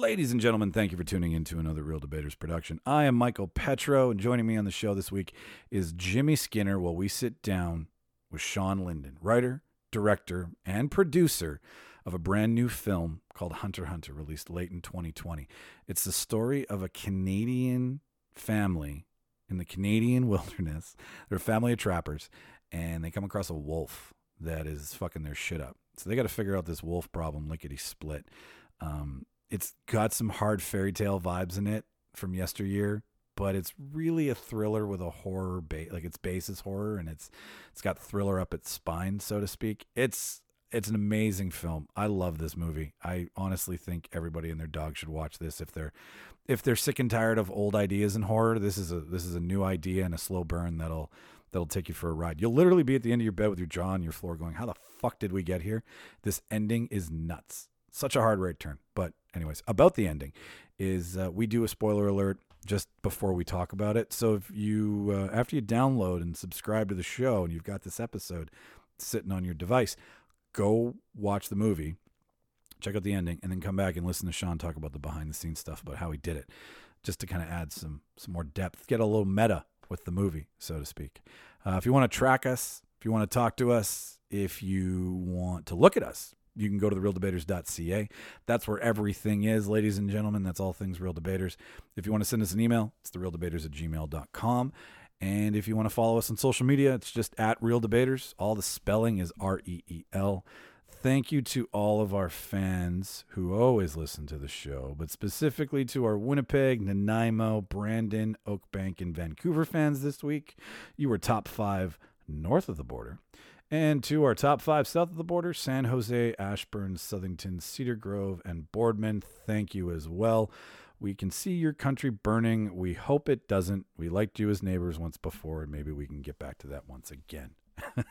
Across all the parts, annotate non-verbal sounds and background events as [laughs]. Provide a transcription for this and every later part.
Ladies and gentlemen, thank you for tuning in to another Reel Debaters production. I am Michael Petrow, and joining me on the show this week is Jimmy Skinner while we sit down with Shawn Linden, writer, director, and producer of a brand new film called Hunter Hunter, released late in 2020. It's the story of a Canadian family in the Canadian [laughs] wilderness. They're a family of trappers, and they come across a wolf that is fucking their shit up. So they got to figure out this wolf problem lickety split. Um, it's got some hard fairy tale vibes in it from yesteryear, but it's really a thriller with a horror base. Like its base is horror, and it's it's got thriller up its spine, so to speak. It's it's an amazing film. I love this movie. I honestly think everybody and their dog should watch this if they're if they're sick and tired of old ideas in horror. This is a this is a new idea and a slow burn that'll that'll take you for a ride. You'll literally be at the end of your bed with your jaw on your floor going, "How the fuck did we get here?" This ending is nuts. Such a hard right turn. But anyways, about the ending is uh, we do a spoiler alert just before we talk about it. So if you uh, after you download and subscribe to the show and you've got this episode sitting on your device, go watch the movie, check out the ending, and then come back and listen to Shawn talk about the behind the scenes stuff about how he did it, just to kind of add some some more depth, get a little meta with the movie, so to speak. Uh, if you want to track us, if you want to talk to us, if you want to look at us, you can go to the thereeldebaters.ca. That's where everything is, ladies and gentlemen. That's all things Reel Debaters. If you want to send us an email, it's thereeldebaters at gmail.com. And if you want to follow us on social media, it's just at Reel Debaters. All the spelling is R E E L. Thank you to all of our fans who always listen to the show, but specifically to our Winnipeg, Nanaimo, Brandon, Oakbank, and Vancouver fans this week. You were top five north of the border. And to our top five south of the border San Jose, Ashburn, Southington, Cedar Grove, and Boardman. Thank you as well. We can see your country burning. We hope it doesn't. We liked you as neighbors once before, and maybe we can get back to that once again. [laughs]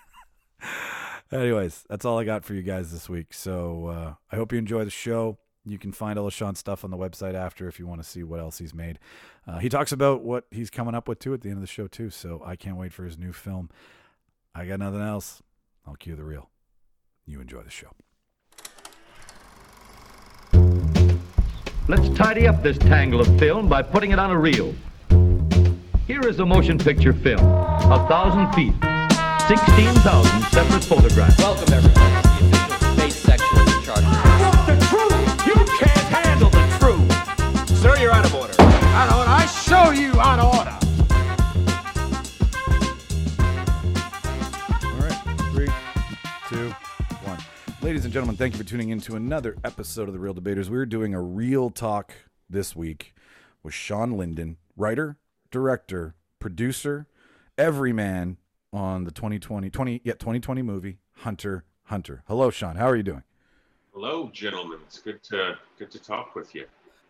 Anyways, that's all I got for you guys this week. So uh, I hope you enjoy the show. You can find all of Shawn's stuff on the website after if you want to see what else he's made. Uh, he talks about what he's coming up with too at the end of the show too. So I can't wait for his new film. I got nothing else. I'll cue the reel. You enjoy the show. Let's tidy up this tangle of film by putting it on a reel. Here is a motion picture film, a thousand feet, 16,000 separate photographs. Welcome everyone to the official space section of the charter. the truth! You can't handle the truth! Sir, you're out of order. Out of order. I show you out of order! Ladies and gentlemen, thank you for tuning in to another episode of The Reel Debaters. We're doing a reel talk this week with Shawn Linden, writer, director, producer, everyman on the 2020, 20, yeah, 2020 movie, Hunter Hunter. Hello, Shawn, How are you doing? Hello, gentlemen. It's good to good to talk with you.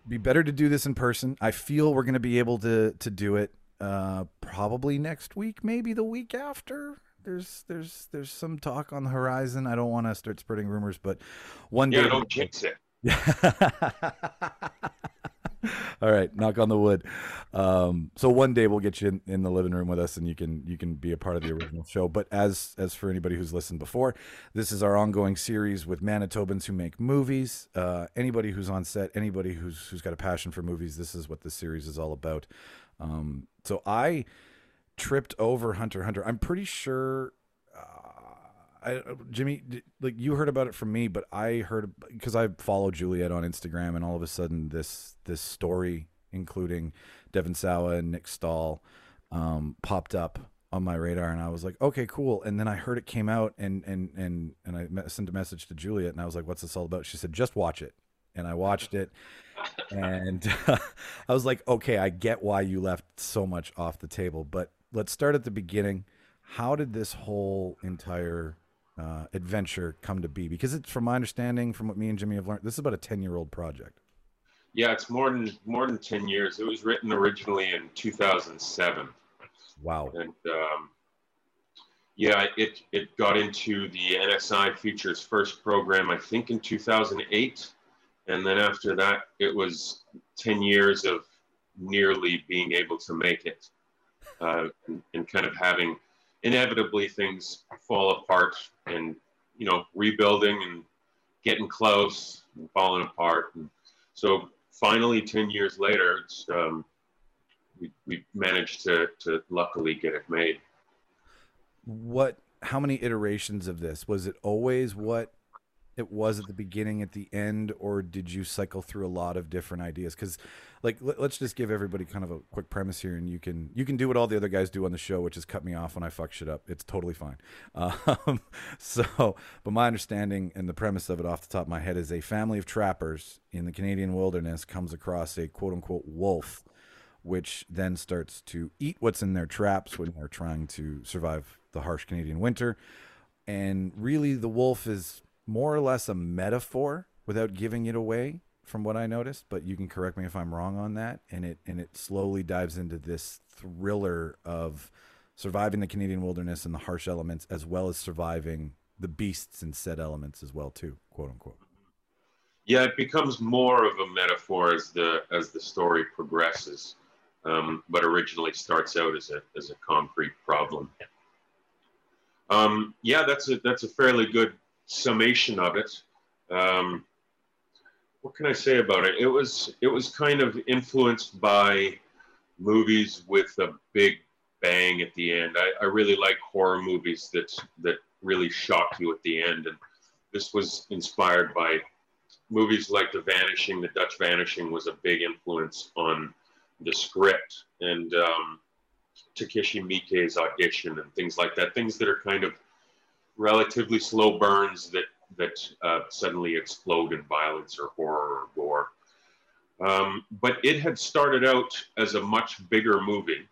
Be better to do this in person. I feel we're going to be able to to do it uh, probably next week, maybe the week after. There's there's there's some talk on the horizon. I don't want to start spreading rumors, but one Yeah, day don't jinx it. [laughs] All right, knock on the wood. Um, so one day we'll get you in, in the living room with us, and you can you can be a part of the original show. But as as for anybody who's listened before, this is our ongoing series with Manitobans who make movies. Uh, anybody who's on set, anybody who's who's got a passion for movies, this is what this series is all about. Um, so I tripped over Hunter Hunter. I'm pretty sure I, Jimmy, like you heard about it from me, but I heard because I follow Juliet on Instagram, and all of a sudden this this story, including Devon Sawa and Nick Stahl, um, popped up on my radar, and I was like, okay, cool. And then I heard it came out, and and and and I sent a message to Juliet, and I was like, what's this all about? She said, just watch it, and I watched it, and [laughs] I was like, okay, I get why you left so much off the table, but let's start at the beginning. How did this whole entire uh, adventure come to be? Because it's from my understanding, from what me and Jimmy have learned, this is about a ten-year-old project. Yeah, it's more than more than ten years. It was written originally in 2007, Wow. and um, yeah, it it got into the NSI Features first program, I think, in 2008, and then after that, it was ten years of nearly being able to make it, uh, and, kind of having inevitably things fall apart, and you know, rebuilding and getting close and falling apart. And so finally, ten years later, um, we we managed to to luckily get it made. What? How many iterations of this was it? Always what it was at the beginning, at the end, or did you cycle through a lot of different ideas? Because, like, let, us just give everybody kind of a quick premise here, and you can you can do what all the other guys do on the show, which is cut me off when I fuck shit up. It's totally fine. [laughs] Um, so, but my understanding and the premise of it, off the top of my head, is a family of trappers in the Canadian wilderness comes across a quote unquote wolf, which then starts to eat what's in their traps when they're trying to survive the harsh Canadian winter. And really, the wolf is more or less a metaphor without giving it away from what I noticed, but you can correct me if I'm wrong on that. And it and it slowly dives into this thriller of surviving the Canadian wilderness and the harsh elements, as well as surviving the beasts and said elements as well, too, quote unquote. Yeah, it becomes more of a metaphor as the as the story progresses, um, but originally starts out as a as a concrete problem. Um, yeah, that's a that's a fairly good summation of it. Um, what can I say about it? It was it was kind of influenced by movies with a big bang at the end. I, I really like horror movies that that really shock you at the end, and this was inspired by movies like The Vanishing. The Dutch Vanishing was a big influence on the script and um, Takashi Miike's audition and things like that. Things that are kind of relatively slow burns that that uh, suddenly explode in violence or horror or gore. Um, but it had started out as a much bigger movie.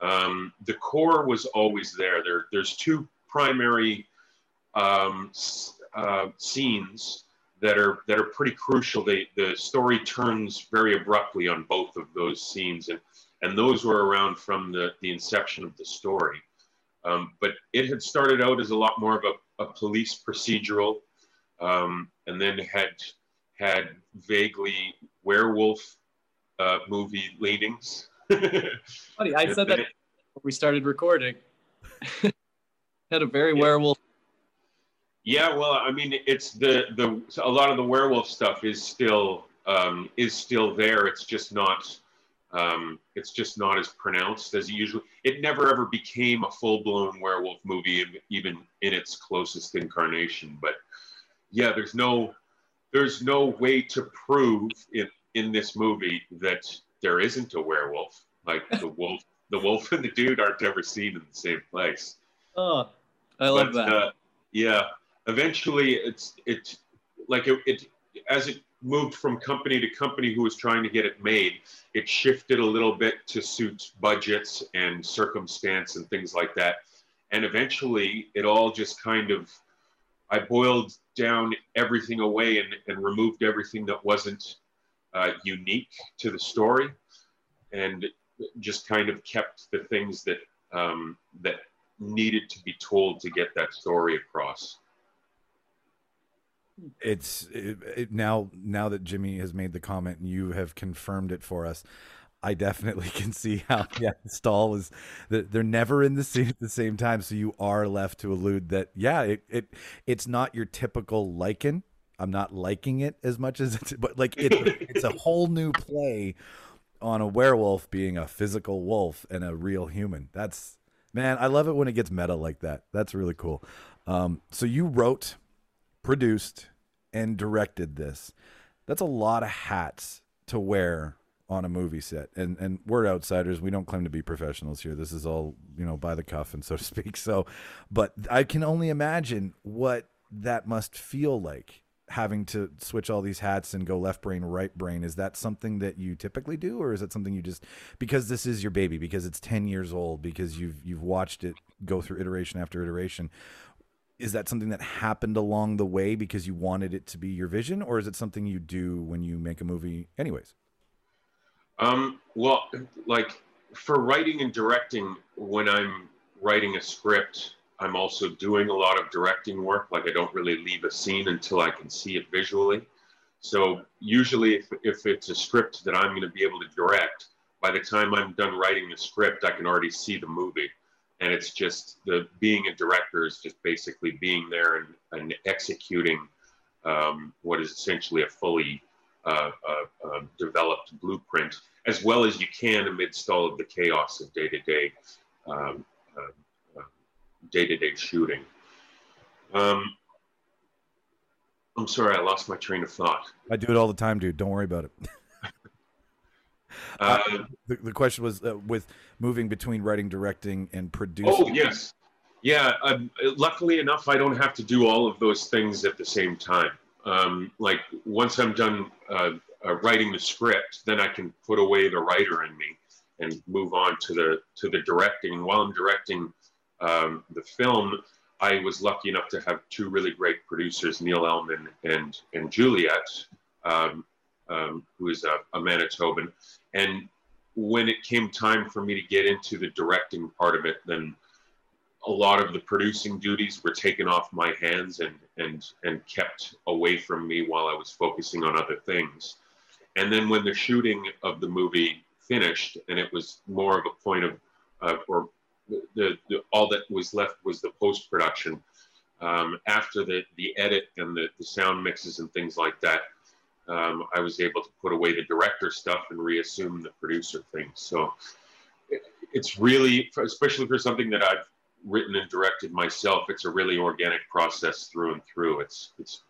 Um, the core was always there. There, there's two primary um, uh, scenes that are that are pretty crucial. They, the story turns very abruptly on both of those scenes, and and those were around from the the inception of the story. Um, but it had started out as a lot more of a, a police procedural, um, and then had had vaguely werewolf uh, movie leanings. [laughs] Funny, I said that before we started recording. [laughs] had a very yeah. werewolf. Yeah, well, I mean, it's the the a lot of the werewolf stuff is still um, is still there. It's just not um, it's just not as pronounced as it usually. It never ever became a full blown werewolf movie, even in its closest incarnation. But yeah, there's no there's no way to prove in in this movie that there isn't a werewolf. Like the [laughs] wolf, the wolf and the dude aren't ever seen in the same place. Oh, I love but, that. Uh, yeah, eventually it's it's like it, it as it moved from company to company who was trying to get it made. It shifted a little bit to suit budgets and circumstance and things like that. And eventually, it all just kind of, I boiled down everything away and, and removed everything that wasn't uh, unique to the story and just kind of kept the things that um, that needed to be told to get that story across it's it, it, now now that Jimmy has made the comment and you have confirmed it for us. I definitely [laughs] can see how yeah Stahl was they're never in the [laughs] scene at the same time, so you are left to allude that yeah it, it it's not your typical lycan. I'm not liking it as much as it's but like it, it's a whole new play on a werewolf being a physical wolf and a real human. That's man, I love it when it gets meta like that. That's really cool. Um, so you wrote produced, and directed this. That's a lot of hats to wear on a movie set. And and we're outsiders. We don't claim to be professionals here. This is all, you know, by the cuff and so to speak. So, but I can only imagine what that must feel like having to switch all these hats and go left brain right brain is that something that you typically do or is it something you just because this is your baby because it's 10 years old because you've you've watched it go through iteration after iteration is that something that happened along the way because you wanted it to be your vision or is it something you do when you make a movie anyways um, well like for writing and directing when i'm writing a script i'm also doing a lot of directing work. Like i don't really leave a scene until i can see it visually. So usually if, if it's a script that i'm going to be able to direct by the time i'm done writing the script i can already see the movie. And it's just the being a director is just basically being there and, and executing um, what is essentially a fully uh, uh, uh, developed blueprint as well as you can amidst all of the chaos of day to day day to day shooting. Um, I'm sorry, I lost my train of thought. I do it all the time, dude. Don't worry about it. [laughs] Uh, the, the question was uh, with moving between writing, directing, and producing. oh yes, yeah. Um, luckily enough, I don't have to do all of those things at the same time. Um, like once I'm done uh, uh, writing the script, then I can put away the writer in me and move on to the to the directing. While I'm directing um, the film, I was lucky enough to have two really great producers, Neil Elman and and Juliet, um, um, who is a, a Manitoban. And when it came time for me to get into the directing part of it, then a lot of the producing duties were taken off my hands and and and kept away from me while I was focusing on other things. And then when the shooting of the movie finished, and it was more of a point of, uh, or the, the, all that was left was the post production. Um, after the the edit and the, the sound mixes and things like that, um, I was able to put away the director stuff and reassume the producer things. So it's really, especially for something that I've written and directed myself, it's a really organic process through and through. It's it's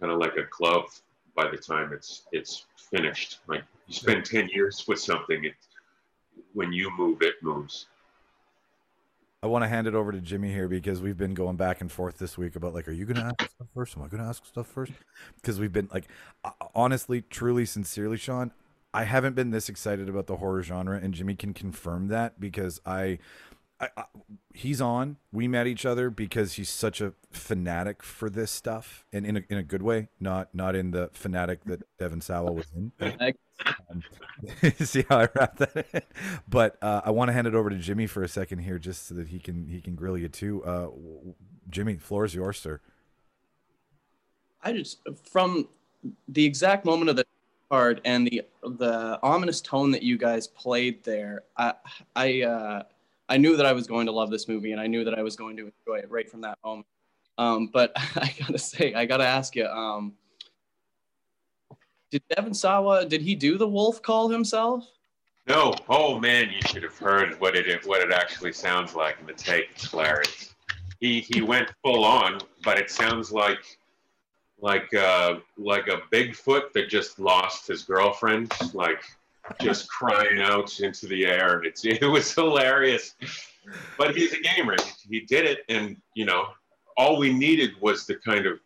kind of like a glove by the time it's it's finished. Like you spend ten years with something, it when you move, it moves. I want to hand it over to Jimmy here because we've been going back and forth this week about like, are you going to ask stuff first? Am I going to ask stuff first? Because we've been like, uh, honestly, truly, sincerely, Shawn, I haven't been this excited about the horror genre, and Jimmy can confirm that because I, I, I he's on. We met each other because he's such a fanatic for this stuff, and in a in a good way, not not in the fanatic that Devon Sawa was in. Um, [laughs] see how I wrap that in? But uh, I want to hand it over to Jimmy for a second here, just so that he can he can grill you too. Uh, Jimmy, floor is yours, sir. I just from the exact moment of the card and the the ominous tone that you guys played there, I I uh, I knew that I was going to love this movie and I knew that I was going to enjoy it right from that moment. Um, but [laughs] I gotta say, I gotta ask you, um, did Devon Sawa did he do the wolf call himself? No. Oh man, you should have heard what it what it actually sounds like in the tape. It's hilarious. He he went full on, but it sounds like like uh like a Bigfoot that just lost his girlfriend, like just crying out into the air. It's it was hilarious. But he's a gamer. He did it, and you know, all we needed was the kind of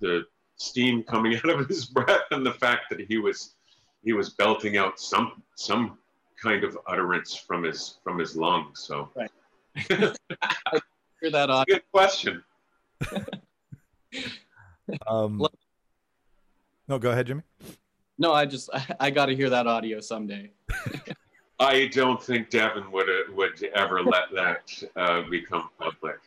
the steam coming [laughs] out of his breath and the fact that he was he was belting out some some kind of utterance from his from his lungs. So Right. [laughs] Hear that on. good question. [laughs] Um, no, go ahead, Jimmy. No, I just [laughs] I, I got to hear that audio someday. [laughs] I don't think Devon would uh, would ever let that uh, become public.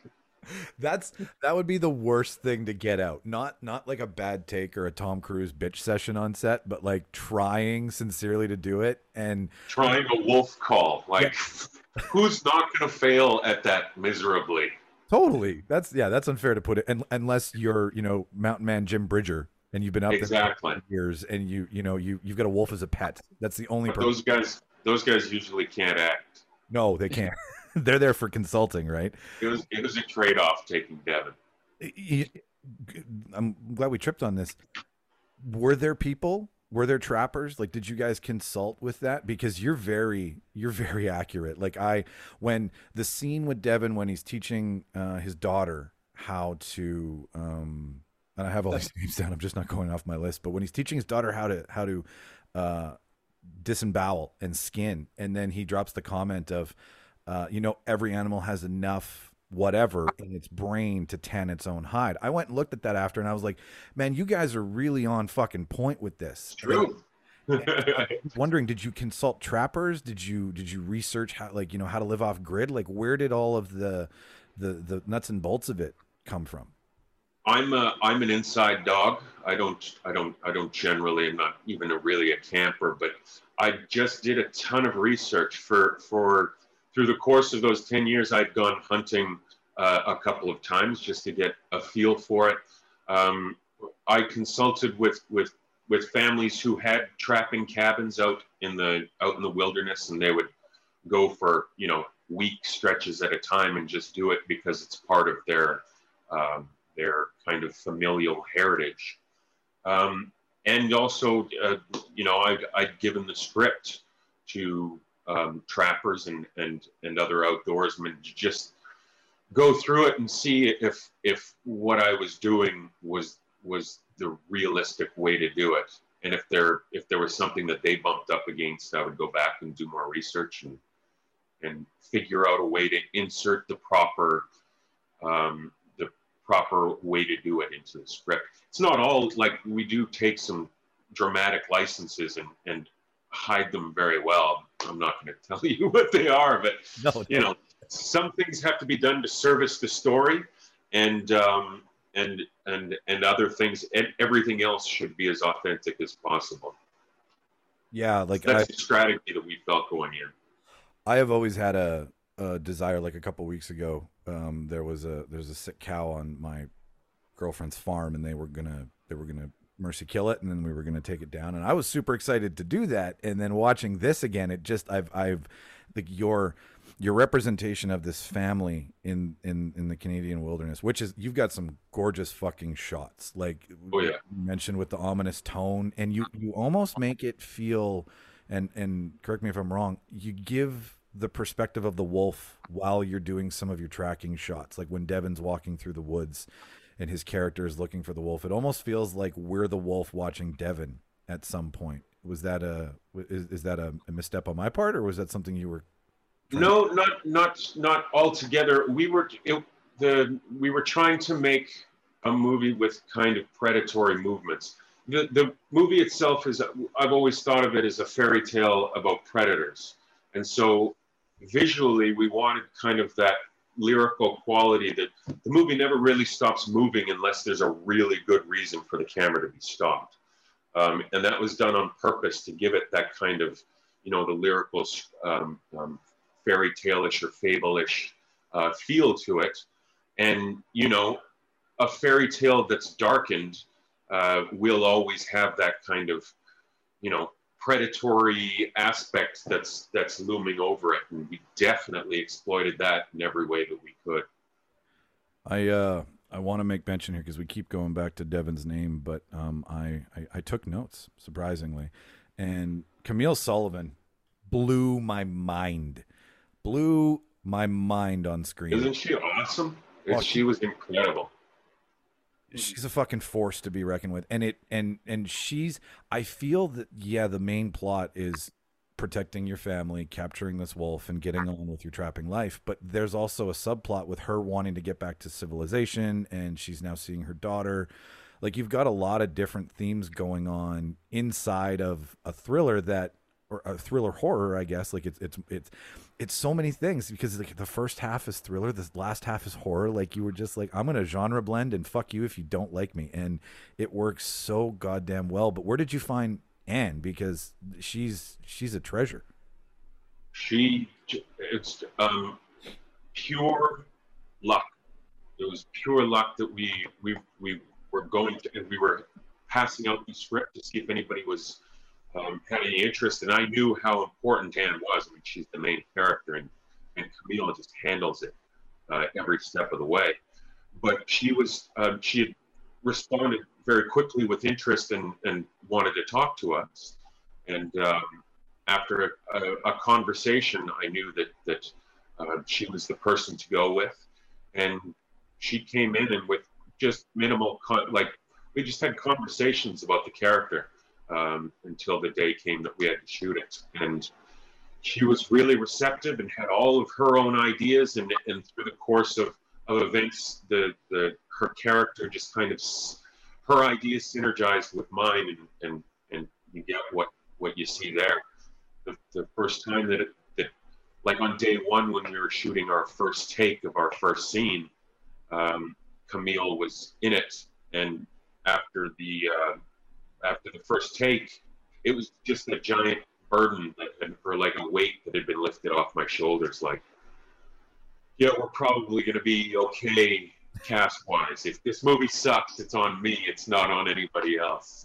That's that would be the worst thing to get out. Not not like a bad take or a Tom Cruise bitch session on set, but like trying sincerely to do it and Trying a wolf call, like [laughs] who's not going to fail at that miserably? totally. That's yeah, that's unfair to put it. And unless you're you know Mountain Man Jim Bridger and you've been up there Exactly. for years and you you know you you've got a wolf as a pet. That's the only. But those guys, those guys usually can't act. No, they can't. [laughs] [laughs] They're there for consulting, right? It was it was a trade off taking Devon. I'm glad we tripped on this. Were there people? Were there trappers? Like, did you guys consult with that? Because you're very, you're very accurate. Like, I, when the scene with Devon when he's teaching uh, his daughter how to, um, and I have all these [laughs] names down. I'm just not going off my list. But when he's teaching his daughter how to how to uh, disembowel and skin, and then he drops the comment of, uh, you know, every animal has enough whatever in its brain to tan its own hide. I went and looked at that after, and I was like, man, you guys are really on fucking point with this. True. [laughs] Wondering, did you consult trappers? Did you did you research how like you know how to live off grid? Like, where did all of the the the nuts and bolts of it come from? I'm a, I'm an inside dog. I don't I don't I don't generally I'm not even a, really a camper, but I just did a ton of research for for through the course of those 10 years I'd gone hunting uh, a couple of times just to get a feel for it. Um, I consulted with with with families who had trapping cabins out in the out in the wilderness, and they would go for you know week stretches at a time and just do it because it's part of their um, their kind of familial heritage. Um, and also, uh, you know, I'd, I'd given the script to um, trappers and, and, and other outdoorsmen to just go through it and see if if what I was doing was was the realistic way to do it. And if there if there was something that they bumped up against, I would go back and do more research and and figure out a way to insert the proper um, proper way to do it into the script. It's not all like we do take some dramatic licenses and and hide them very well. I'm not going [laughs] to tell you what they are, but No, you know, some things have to be done to service the story, and um, and and and other things, and everything else should be as authentic as possible. yeah, like I, That's the strategy that we felt going in. I have always had a, a desire. Like a couple weeks ago, um, there was a there's a sick cow on my girlfriend's farm, and they were gonna they were gonna mercy kill it, and then we were gonna take it down. And I was super excited to do that. And then watching this again, it just I've I've like your your representation of this family in in in the Canadian wilderness, which is you've got some gorgeous fucking shots. Like Oh, yeah. you mentioned with the ominous tone, and you you almost make it feel and and correct me if I'm wrong, you give the perspective of the wolf while you're doing some of your tracking shots. Like when Devon's walking through the woods and his character is looking for the wolf, it almost feels like we're the wolf watching Devon at some point. Was that a is, is that a, a misstep on my part, or was that something you were? No, not not not altogether. We were it, the we were trying to make a movie with kind of predatory movements. The the movie itself is I've always thought of it as a fairy tale about predators, and so visually we wanted kind of that lyrical quality that the movie never really stops moving unless there's a really good reason for the camera to be stopped. Um, and that was done on purpose to give it that kind of, you know, the lyrical um, um, fairy tale-ish or fable-ish uh, feel to it. And, you know, a fairy tale that's darkened uh, will always have that kind of, you know, predatory aspect that's that's looming over it. And we definitely exploited that in every way that we could. I uh I want to make mention here because we keep going back to Devon's name, but um I, I I took notes surprisingly, and Camille Sullivan blew my mind, blew my mind on screen. Isn't she awesome? Well, she was incredible. Mm-hmm. she's a fucking force to be reckoned with. And it and and she's i feel that yeah the main plot is protecting your family capturing this wolf and getting ah. on with your trapping life. But there's also a subplot with her wanting to get back to civilization and she's now seeing her daughter. Like you've got a lot of different themes going on inside of a thriller that or a thriller horror i guess like it's it's it's it's so many things because like the first half is thriller the last half is horror. Like you were just like i'm gonna genre blend and fuck you if you don't like me. And it works so goddamn well. But where did you find anne? Because she's she's a treasure. She, it's um, pure luck. It was pure luck that we we we were going to, and we were passing out the script to see if anybody was um, had any interest. And I knew how important Anne was. I mean, she's the main character, and and Camille just handles it uh, every step of the way. But she was um, she had responded very quickly with interest and and wanted to talk to us. And um, after a, a, conversation, I knew that that uh, she was the person to go with, and she came in and with just minimal con- like we just had conversations about the character um, until the day came that we had to shoot it, and she was really receptive and had all of her own ideas, and and through the course of of events, the the her character just kind of her ideas synergized with mine, and and and you get what what you see there. The, the first time that it that like on day one when we were shooting our first take of our first scene um, camille was in it. And after the uh, after the first take it was just a giant burden that had, or like a weight that had been lifted off my shoulders like yeah we're probably going to be okay cast wise. If this movie sucks, it's on me. It's not on anybody else.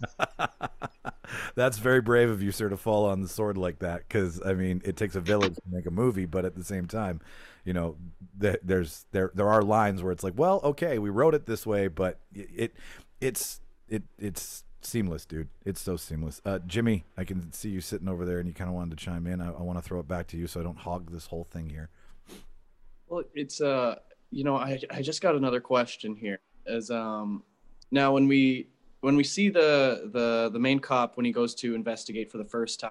[laughs] That's very brave of you, sir, to fall on the sword like that. Because I mean, it takes a village to make a movie, but at the same time, you know, th- there's there there are lines where it's like, well, okay, we wrote it this way, but it, it it's it it's seamless, dude. It's so seamless. Uh, Jimmy, I can see you sitting over there, and you kind of wanted to chime in. I, I want to throw it back to you, so I don't hog this whole thing here. Well, it's uh, you know, I I just got another question here. As um, now when we when we see the the the main cop when he goes to investigate for the first time,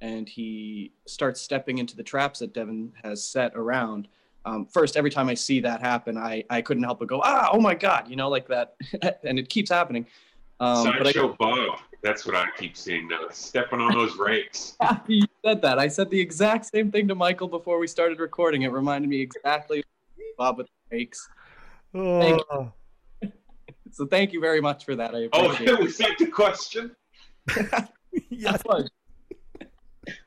and he starts stepping into the traps that Devon has set around. Um, first, every time I see that happen, I I couldn't help but go, ah, oh my god, you know, like that, [laughs] and it keeps happening. Um, but I, Bob. That's what I keep seeing now. Stepping on those rakes. [laughs] happy you said that. I said the exact same thing to Michael before we started recording. It reminded me exactly of Bob with the rakes. Thank Oh, [laughs] So thank you very much for that. I appreciate Oh, appreciate [laughs] was that the question? yes. it.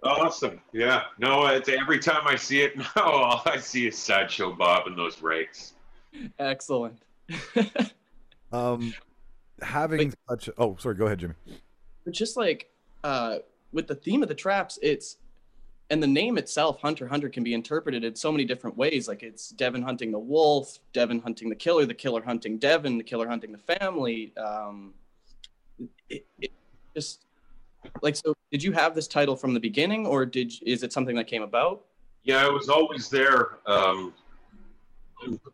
Awesome. Yeah. No, it's every time I see it now, all I see is Sideshow Bob and those rakes. Excellent. Um, having such. Oh, sorry. Go ahead, Jimmy. but just like uh, with the theme of the traps, it's and the name itself, Hunter Hunter, can be interpreted in so many different ways. Like it's Devon hunting the wolf, Devon hunting the killer, the killer hunting Devon, the killer hunting the family. Um, it, it just like so. Did you have this title from the beginning, or did is it something that came about? Yeah, it was always there, um,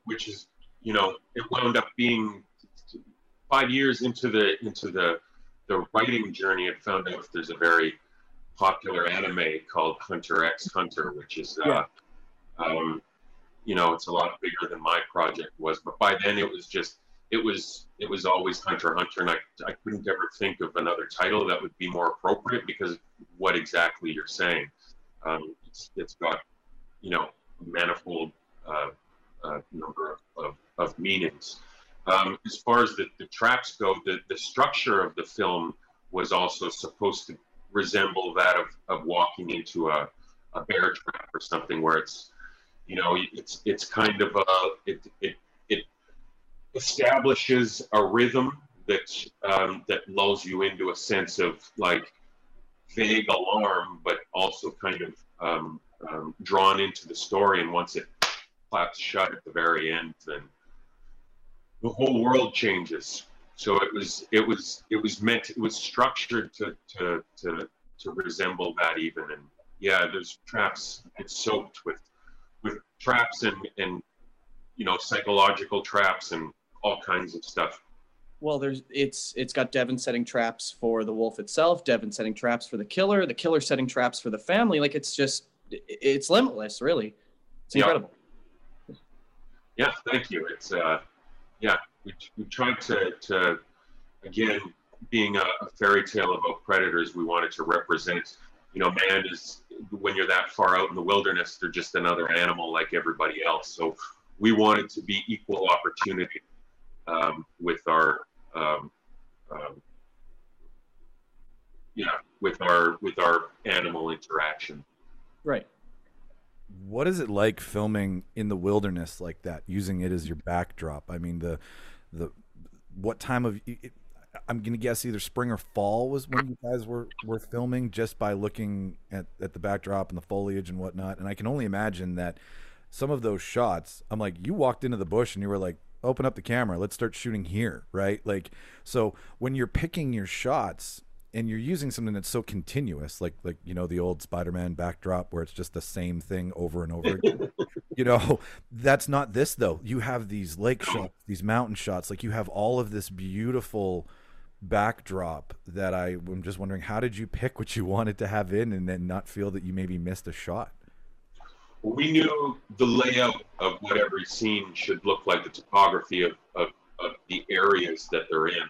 which is, you know, it wound up being five years into the into the the writing journey. I found out there's a very popular anime called Hunter X Hunter, which is, uh, Yeah. um, you know, it's a lot bigger than my project was. But by then, it was just it was it was always Hunter Hunter, and I I couldn't ever think of another title that would be more appropriate because what exactly you're saying. Um, it's, it's got you know manifold uh, uh, number of, of, of meanings. Um, as far as the, the traps go, the, the structure of the film was also supposed to resemble that of, of walking into a, a bear trap or something where it's you know it's it's kind of a it it, it establishes a rhythm that um, that lulls you into a sense of like vague alarm, but also kind of um, um, drawn into the story. And once it claps shut at the very end, then the whole world changes. So it was it was it was meant it was structured to to to, to resemble that even. And yeah, there's traps. It's soaked with with traps and and you know psychological traps and all kinds of stuff. Well, there's it's it's got Devon setting traps for the wolf itself, Devon setting traps for the killer, the killer setting traps for the family. Like it's just it's limitless, really. It's Yeah. incredible. Yeah, thank you. It's uh, yeah, we, we tried to to again being a, a fairy tale about predators, we wanted to represent. You know, man is when you're that far out in the wilderness, they're just another animal like everybody else. So we wanted to be equal opportunity um, with our um, um, yeah with our with our animal interaction. Right. What is it like filming in the wilderness like that, using it as your backdrop? I mean, the the what time of it, I'm gonna guess either spring or fall was when you guys were were filming, just by looking at at the backdrop and the foliage and whatnot. And I can only imagine that some of those shots, I'm like, you walked into the bush and you were like, open up the camera, let's start shooting here, right? Like, so when you're picking your shots and you're using something that's so continuous, like like you know the old Spider-Man backdrop where it's just the same thing over and over again. [laughs] you know, that's not this though. You have these lake shots, these mountain shots, like you have all of this beautiful backdrop that I am just wondering how did you pick what you wanted to have in and then not feel that you maybe missed a shot? we knew the layout of what every scene should look like, the topography of, of, of the areas that they're in.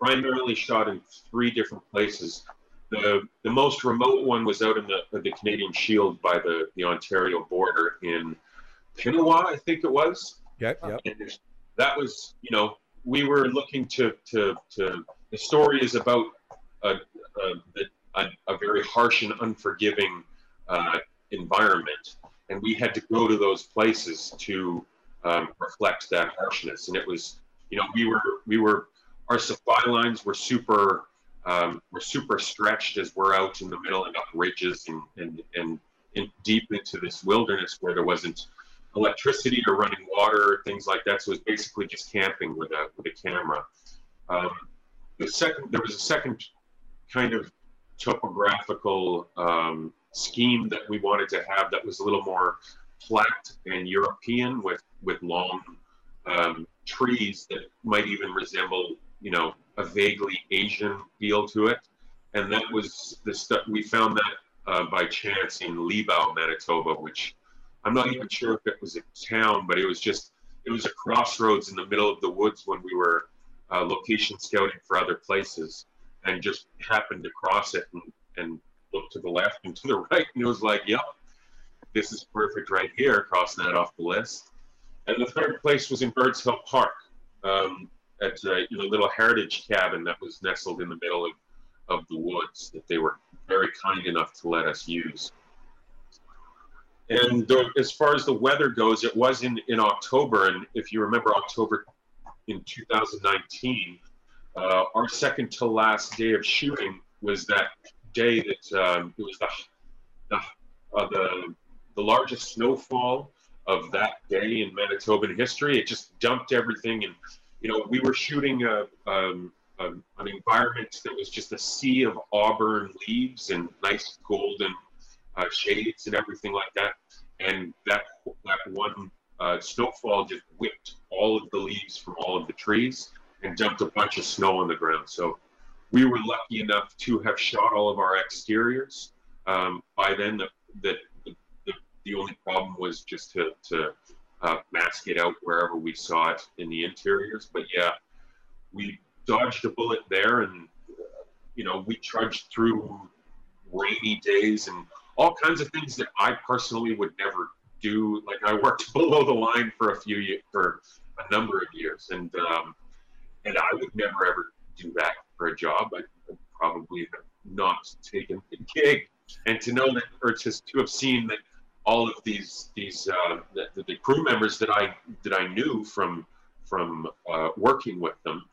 Primarily shot in three different places. The, the most remote one was out in the, the Canadian Shield by the, the Ontario border in Pinawa, I think it was. Yep, yep. And that was, you know, we were looking to, to, to the story is about a, a, a, a very harsh and unforgiving uh, environment. And we had to go to those places to um, reflect that harshness. And it was, you know, we were we were our supply lines were super um, were super stretched as we're out in the middle and up ridges and and and deep into this wilderness where there wasn't electricity or running water or things like that. So it was basically just camping with a with a camera. Um, the second there was a second kind of topographical um, scheme that we wanted to have that was a little more flat and European with with long um, trees that might even resemble you know a vaguely Asian feel to it. And that was the stuff we found that uh, by chance in Libau, Manitoba, which I'm not even sure if it was a town, but it was just it was a crossroads in the middle of the woods when we were uh, location scouting for other places, and just happened to cross it and, and look to the left and to the [laughs] right, and it was like, yep, this is perfect right here. Crossing that off the list. And the third place was in Birds Hill Park, um, at a know, little heritage cabin that was nestled in the middle of, of the woods that they were very kind enough to let us use. And the, as far as the weather goes, it was in, in October. And if you remember October in 2019, uh, our second to last day of shooting was that day that um, it was the, the, uh, the, the largest snowfall of that day in Manitoban history. It just dumped everything. And, you know, we were shooting a, um, um, an environment that was just a sea of auburn leaves and nice golden uh, shades and everything like that. And that that one uh, snowfall just whipped all of the leaves from all of the trees and dumped a bunch of snow on the ground. So we were lucky enough to have shot all of our exteriors. Um, by then, the, the, the, the only problem was just to, to uh, mask it out wherever we saw it in the interiors. But yeah, we dodged a bullet there, and you know we trudged through rainy days and all kinds of things that I personally would never do. Like I worked [laughs] below the line for a few years, for a number of years, and um, and I would never ever do that for a job. I would probably have not taken the gig, and to know that, or to to have seen that all of these these uh, the, the crew members that I that I knew from from uh, working with them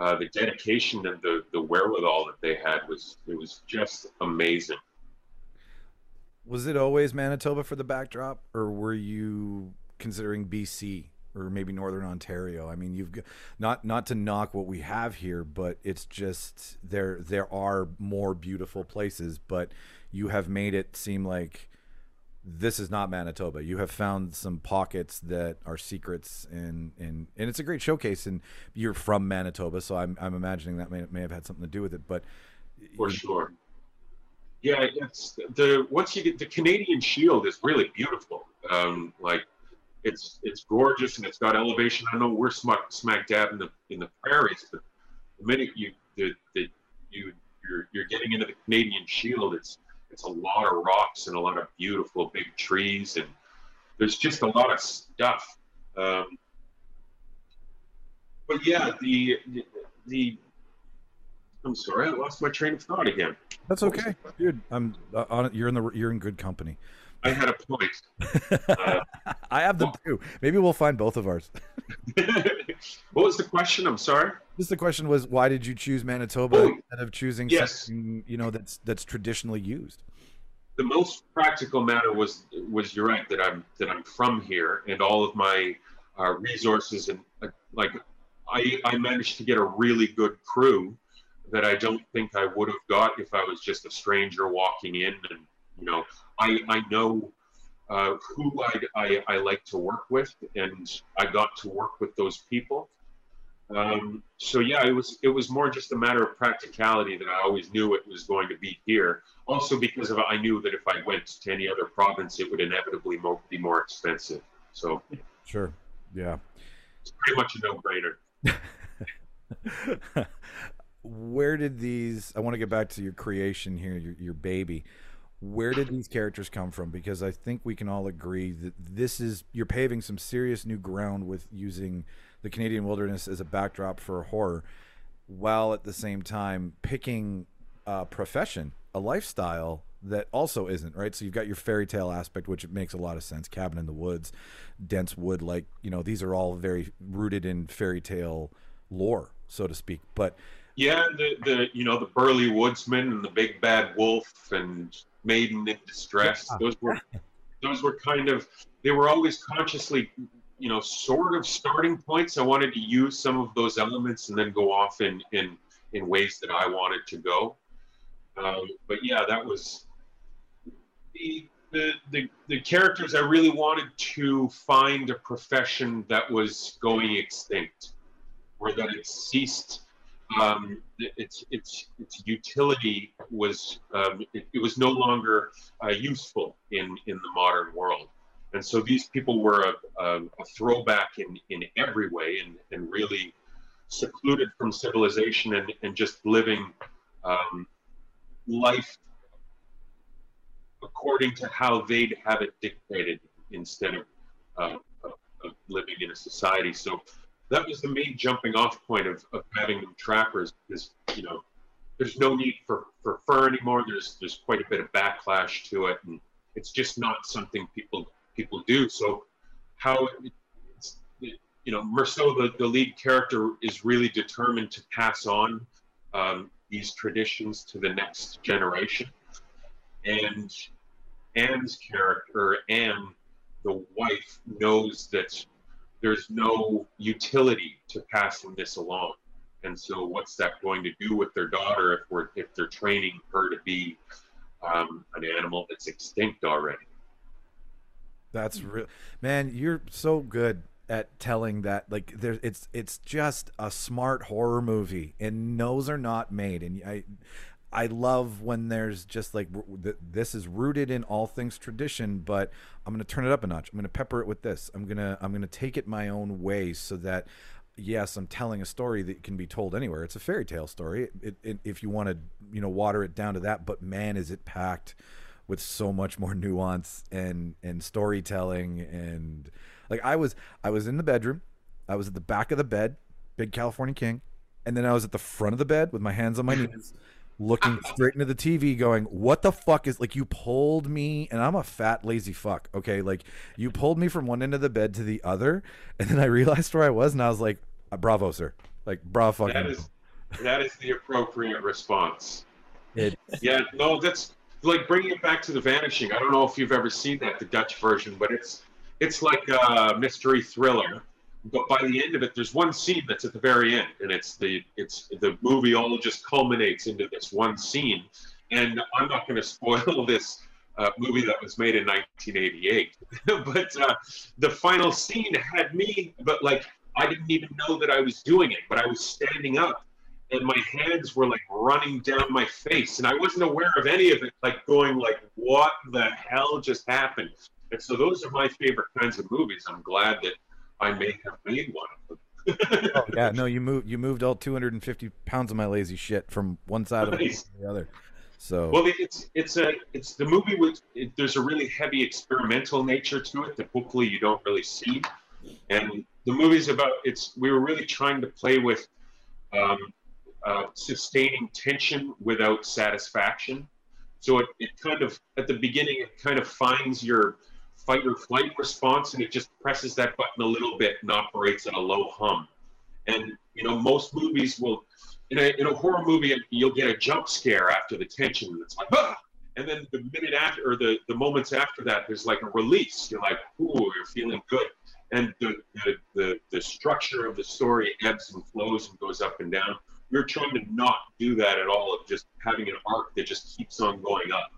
uh, the dedication and the, the wherewithal that they had was it was just amazing. Was it always Manitoba for the backdrop, or were you considering BC or maybe Northern Ontario? I mean, you've got, not not to knock what we have here, but it's just there there are more beautiful places, but you have made it seem like this is not Manitoba. You have found some pockets that are secrets, and and and it's a great showcase. And you're from Manitoba, so I'm I'm imagining that may may have had something to do with it. But for sure, yeah, it's the once you get the Canadian Shield is really beautiful. Um, like it's it's gorgeous and it's got elevation. I know we're smack smack dab in the in the prairies, but the minute you the, the you you're you're getting into the Canadian Shield, it's it's a lot of rocks and a lot of beautiful big trees, and there's just a lot of stuff. Um, but yeah, the, the, the I'm sorry, I lost my train of thought again. That's okay, dude. I'm uh, on. You're in the. You're in good company. I had a point. Uh, [laughs] I have them too. Maybe we'll find both of ours. [laughs] [laughs] what was the question? I'm sorry. Just the question was, why did you choose Manitoba Oh, instead of choosing yes. something you know that's that's traditionally used? the most practical matter was was you're right that I'm that I'm from here and all of my uh, resources and uh, like I I managed to get a really good crew that I don't think I would have got if I was just a stranger walking in and you know I I know uh, who I, I I like to work with and I got to work with those people. Um, so yeah, it was it was more just a matter of practicality that I always knew it was going to be here. Also because of I knew that if I went to any other province, it would inevitably mo- be more expensive. So Sure. Yeah. it's pretty much a no-brainer. [laughs] Where did these? I want to get back to your creation here, your your baby. Where did these characters come from? Because I think we can all agree that this is you're paving some serious new ground with using the Canadian wilderness as a backdrop for horror, while at the same time picking a profession, a lifestyle that also isn't right. So you've got your fairy tale aspect, which makes a lot of sense. Cabin in the woods, dense wood, like you know, these are all very rooted in fairy tale lore, so to speak. But Yeah, the, the you know the burly woodsman and the big bad wolf and maiden in distress. Yeah. Those were those were kind of they were always consciously you know sort of starting points. I wanted to use some of those elements and then go off in in in ways that I wanted to go. Um, but yeah, that was the, the the the characters. I really wanted to find a profession that was going extinct, or that it ceased um, its its its utility was um, it, it was no longer uh, useful in in the modern world, and so these people were a, a, a throwback in in every way, and and really secluded from civilization and and just living um, life according to how they'd have it dictated instead of, uh, of, of living in a society. So that was the main jumping off point of, of having them trappers is you know there's no need for, for fur anymore. There's there's quite a bit of backlash to it and it's just not something people people do. So how it's, you know Mersault the, the lead character is really determined to pass on um, these traditions to the next generation. And Anne's character Anne the wife knows that there's no utility to passing this along. And so, what's that going to do with their daughter if we're if they're training her to be um, an animal that's extinct already? That's real, man. You're so good at telling that. Like, there, it's it's just a smart horror movie, and those are not made. And I, I love when there's just like this is rooted in all things tradition, but I'm gonna turn it up a notch. I'm gonna pepper it with this. I'm gonna I'm gonna take it my own way so that yes, I'm telling a story that can be told anywhere. It's a fairy tale story. It, it, if you want to you know water it down to that, but man, is it packed with so much more nuance and and storytelling and like I was I was in the bedroom, I was at the back of the bed, big California king, and then I was at the front of the bed with my hands on my [laughs] knees looking [laughs] straight into the TV, going, "What the fuck is like?" You pulled me, and I'm a fat, lazy fuck. Okay, like you pulled me from one end of the bed to the other, and then I realized where I was, and I was like, uh, "Bravo, sir!" Like, bravo, fucking. That is that is the appropriate response. It- Yeah, no, that's like bringing it back to the Vanishing. I don't know if you've ever seen that, the Dutch version, but it's it's like a mystery thriller. But by the end of it, there's one scene that's at the very end, and it's the it's the movie all just culminates into this one scene. And I'm not going to spoil [laughs] this uh, movie that was made in 1988, [laughs] but uh, the final scene had me, but like I didn't even know that I was doing it, but I was standing up and my hands were like running down my face and i wasn't aware of any of it like going like what the hell just happened and so those are my favorite kinds of movies i'm glad that i may have made one of them oh, yeah, no, [laughs] you moved you moved all 250 pounds of my lazy shit from one side of Nice. the other. So well it's it's a it's the movie with it, there's a really heavy experimental nature to it that hopefully you don't really see and the movie's about it's we were really trying to play with um, uh, sustaining tension without satisfaction. So it, it kind of at the beginning it kind of finds your fight or flight response and it just presses that button a little bit and operates at a low hum. And you know most movies will in a in a horror movie you'll get a jump scare after the tension and it's like ah! and then the minute after or the, the moments after that there's like a release. You're like, ooh, you're feeling good. And the, the, the, the structure of the story ebbs and flows and goes up and down we're trying to not do that at all of just having an arc that just keeps on going up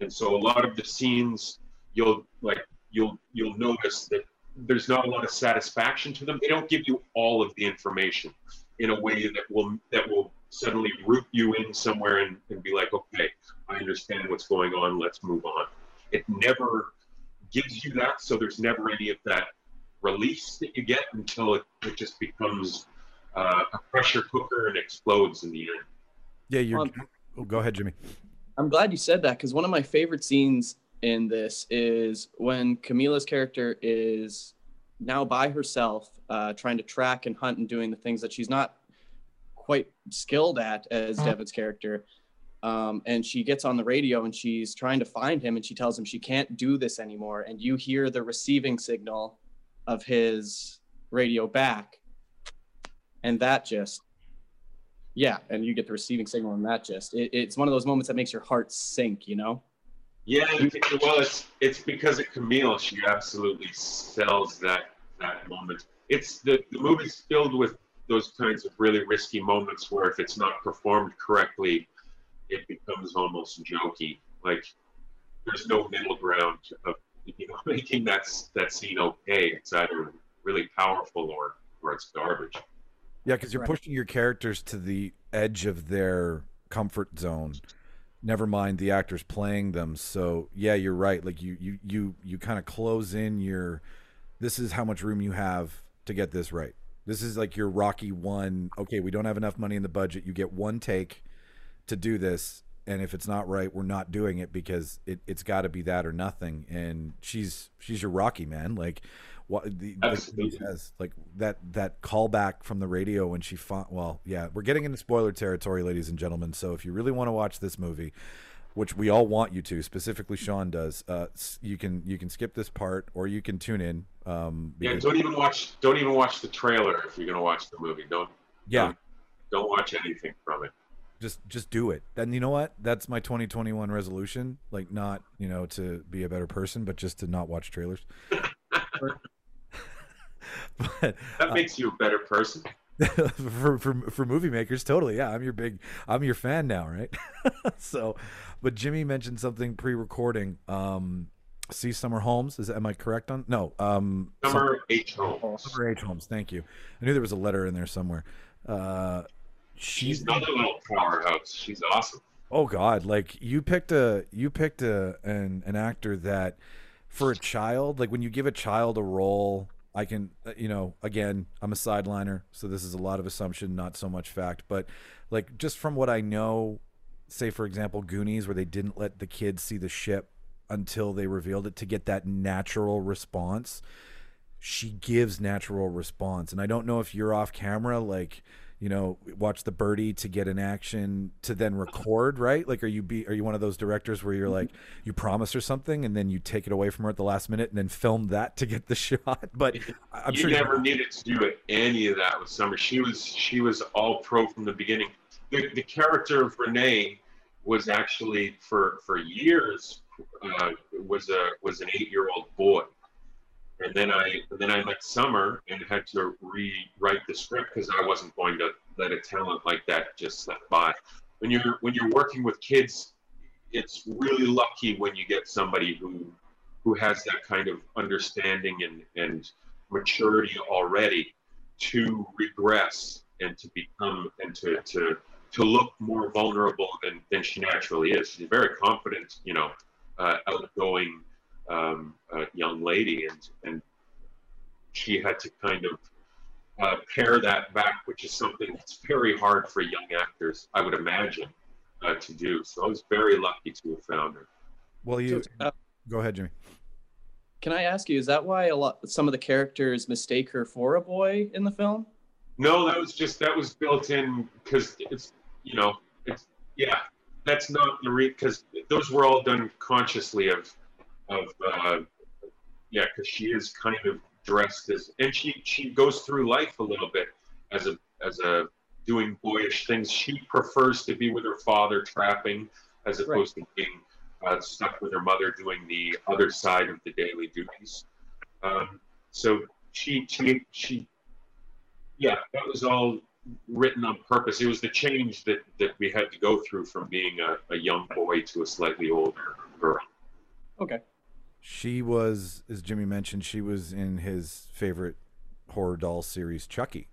and so a lot of the scenes you'll like you'll you'll notice that there's not a lot of satisfaction to them they don't give you all of the information in a way that will that will suddenly root you in somewhere and, and be like okay i understand what's going on let's move on it never gives you that so there's never any of that release that you get until it, it just becomes uh, a pressure cooker and explodes in the end. yeah, you're. Um, oh, go ahead, Jimmy. I'm glad you said that because one of my favorite scenes in this is when Camille's character is now by herself, uh, trying to track and hunt and doing the things that she's not quite skilled at as Devon's character. Um, and she gets on the radio and she's trying to find him and she tells him she can't do this anymore. And you hear the receiving signal of his radio back. And that just, yeah, and you get the receiving signal and that just, it, it's one of those moments that makes your heart sink, you know? Yeah, well, it's it's because of Camille. She absolutely sells that that moment. It's the the movie's filled with those kinds of really risky moments where if it's not performed correctly, it becomes almost jokey. Like there's no middle ground of you know [laughs] making that that scene okay. It's either really powerful or or it's garbage. Yeah, because you're Right. pushing your characters to the edge of their comfort zone. Never mind the actors playing them. So yeah, you're right. Like you you you you kind of close in your. This is how much room you have to get this right. This is like your Rocky one. Okay, we don't have enough money in the budget. You get one take to do this, and if it's not right, we're not doing it because it it's got to be that or nothing. And she's she's your Rocky man. Like what the like he Absolutely. like that that callback from the radio when she fought. Well, yeah, we're getting into spoiler territory, ladies and gentlemen. So if you really want to watch this movie. Which we all want you to, specifically Sean does. Uh, you can you can skip this part, or you can tune in. Um, Yeah, don't even watch don't even watch the trailer if you're gonna watch the movie. Don't yeah, don't, don't watch anything from it. just just do it and you know what that's my 2021 resolution like not you know to be a better person but just to not watch trailers [laughs] [laughs] but That Uh, makes you a better person. [laughs] for, for for movie makers totally yeah i'm your big i'm your fan now right [laughs] so but jimmy mentioned something pre-recording um see summer Howell is am i correct on no um Summer H. Howell. summer h Howell thank you i knew there was a letter in there somewhere uh She's she's another little powerhouse. She's awesome. Oh God! Like you picked a you picked a an an actor that for a child, like when you give a child a role, I can uh, you know again I'm a sideliner, so this is a lot of assumption, not so much fact, but like just from what I know, say for example Goonies, where they didn't let the kids see the ship until they revealed it to get that natural response. She gives natural response, and I don't know if you're off camera, like you know watch the birdie to get an action to then record right like are you be are you one of those directors where you're like [laughs] you promise her something and then you take it away from her at the last minute and then film that to get the [laughs] shot but i'm you sure never needed to do any of that with Summer. She was she was all pro from the beginning. The, the character of Renee was actually for for years uh, was a was an eight year old boy, and then I then I met Summer and had to rewrite the script because I wasn't going to let a talent like that just slip by. When you're when you're working with kids, it's really lucky when you get somebody who who has that kind of understanding and and maturity already to regress and to become and to to to look more vulnerable than, than she naturally is. She's a very confident, you know, uh, outgoing um, uh, young lady, and and she had to kind of uh, pare that back, which is something that's very hard for young actors, I would imagine, uh, to do. So I was very lucky to have found her. well you So, uh, go ahead jimmy Can I ask you, is that why a lot some of the characters mistake her for a boy in the film? No, that was just that was built in because it's you know it's yeah that's not the re because those were all done consciously of of uh, yeah because she is kind of dressed as and she she goes through life a little bit as a as a doing boyish things. She prefers to be with her father trapping as opposed to being uh, stuck with her mother doing the other side of the daily duties. Um, so she she she yeah, that was all written on purpose. It was the change that, that we had to go through from being a, a young boy to a slightly older girl. Okay. She was as jimmy mentioned she was in his favorite horror doll series chucky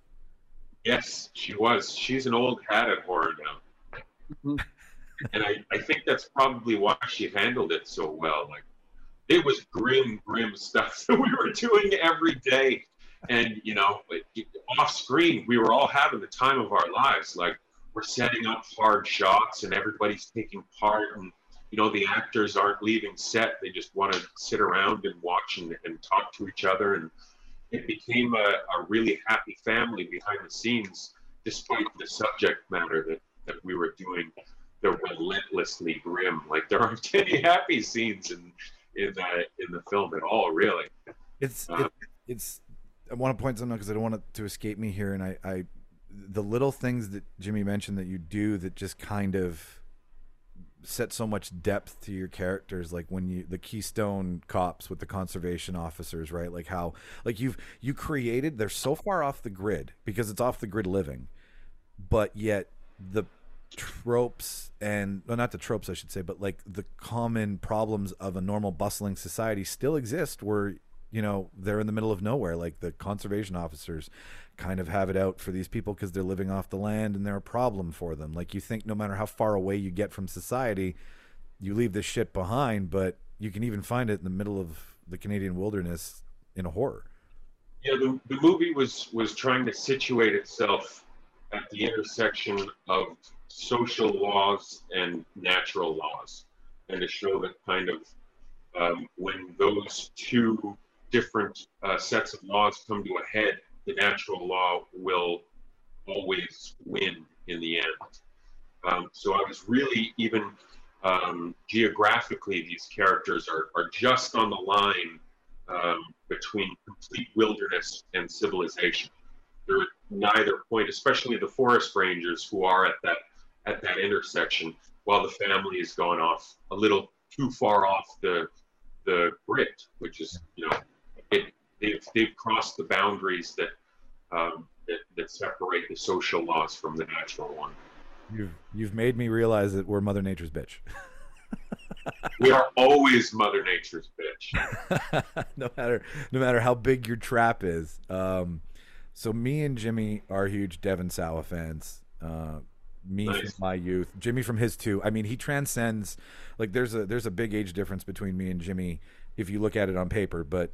Yes, she was. She's an old hat at horror now. Mhm. and I, I think that's probably why she handled it so well. Like it was grim, grim stuff [laughs] that we were doing every day. And you know, off screen, we were all having the time of our lives. Like we're setting up hard shots, and everybody's taking part. And you know, the actors aren't leaving set; they just want to sit around and watch and, and talk to each other. And it became a, a really happy family behind the scenes, despite the subject matter that that we were doing. they're relentlessly grim. Like there aren't [laughs] any happy scenes in in that in the film at all, really. It's Uh, it, it's. I want to point something out because I don't want it to escape me here, and I, I, the little things that Jimmy mentioned that you do that just kind of set so much depth to your characters like when you the keystone cops with the conservation officers right? Like how like you've you created they're so far off the grid because it's off the grid living but yet the tropes and well, not the tropes I should say, but like the common problems of a normal bustling society still exist where you know they're in the middle of nowhere. Like the conservation officers kind of have it out for these people because they're living off the land and they're a problem for them. Like you think no matter how far away you get from society you leave this shit behind but you can even find it in the middle of the canadian wilderness in a horror. Yeah, the, the movie was was trying to situate itself at the intersection of social laws and natural laws, and to show that kind of um, when those two different uh, sets of laws come to a head, the natural law will always win in the end. Um, so I was really even um, geographically, these characters are, are just on the line um, between complete wilderness and civilization. They're at neither point, especially the forest rangers who are at that at that intersection, while the family is gone off a little too far off the the grid, which is you know they've they've crossed the boundaries that um, that, that separate the social laws from the natural one. you've you've made me realize that we're mother nature's bitch [laughs] We are always Mother Nature's bitch. [laughs] no matter no matter how big your trap is. Um, so me and Jimmy are huge Devon Sawa fans. Uh, me Nice. from my youth, Jimmy from his too. I mean, he transcends. Like there's a there's a big age difference between me and Jimmy if you look at it on paper, but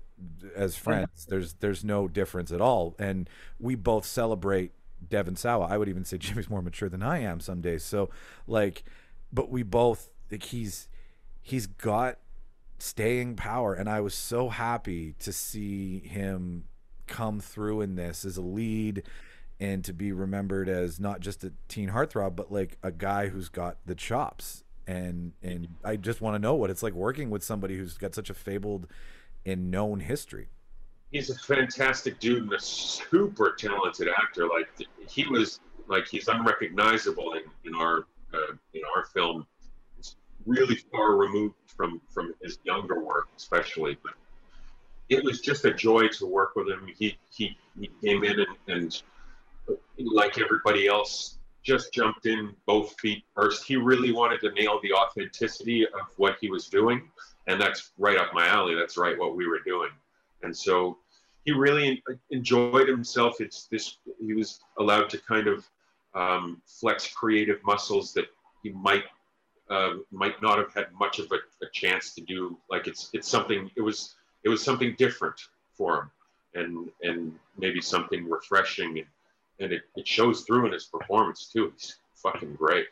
as friends, there's there's no difference at all. And we both celebrate Devon Sawa. I would even say [laughs] Jimmy's more mature than I am some days. So like, but we both like he's he's got staying power and i was so happy to see him come through in this as a lead and to be remembered as not just a teen heartthrob but like a guy who's got the chops and and i just want to know what it's like working with somebody who's got such a fabled and known history he's a fantastic dude and a super talented actor. Like he was, like he's unrecognizable in, in our uh, in our film. It's really far removed from from his younger work, especially. But it was just a joy to work with him. He he, he came in and, and like everybody else, just jumped in both feet first. He really wanted to nail the authenticity of what he was doing, and that's right up my alley. That's right what we were doing and so he really enjoyed himself. It's this he was allowed to kind of um, flex creative muscles that he might uh, might not have had much of a, a chance to do. Like it's it's something it was it was something different for him, and and maybe something refreshing, and, it, it shows through in his performance too. He's fucking great.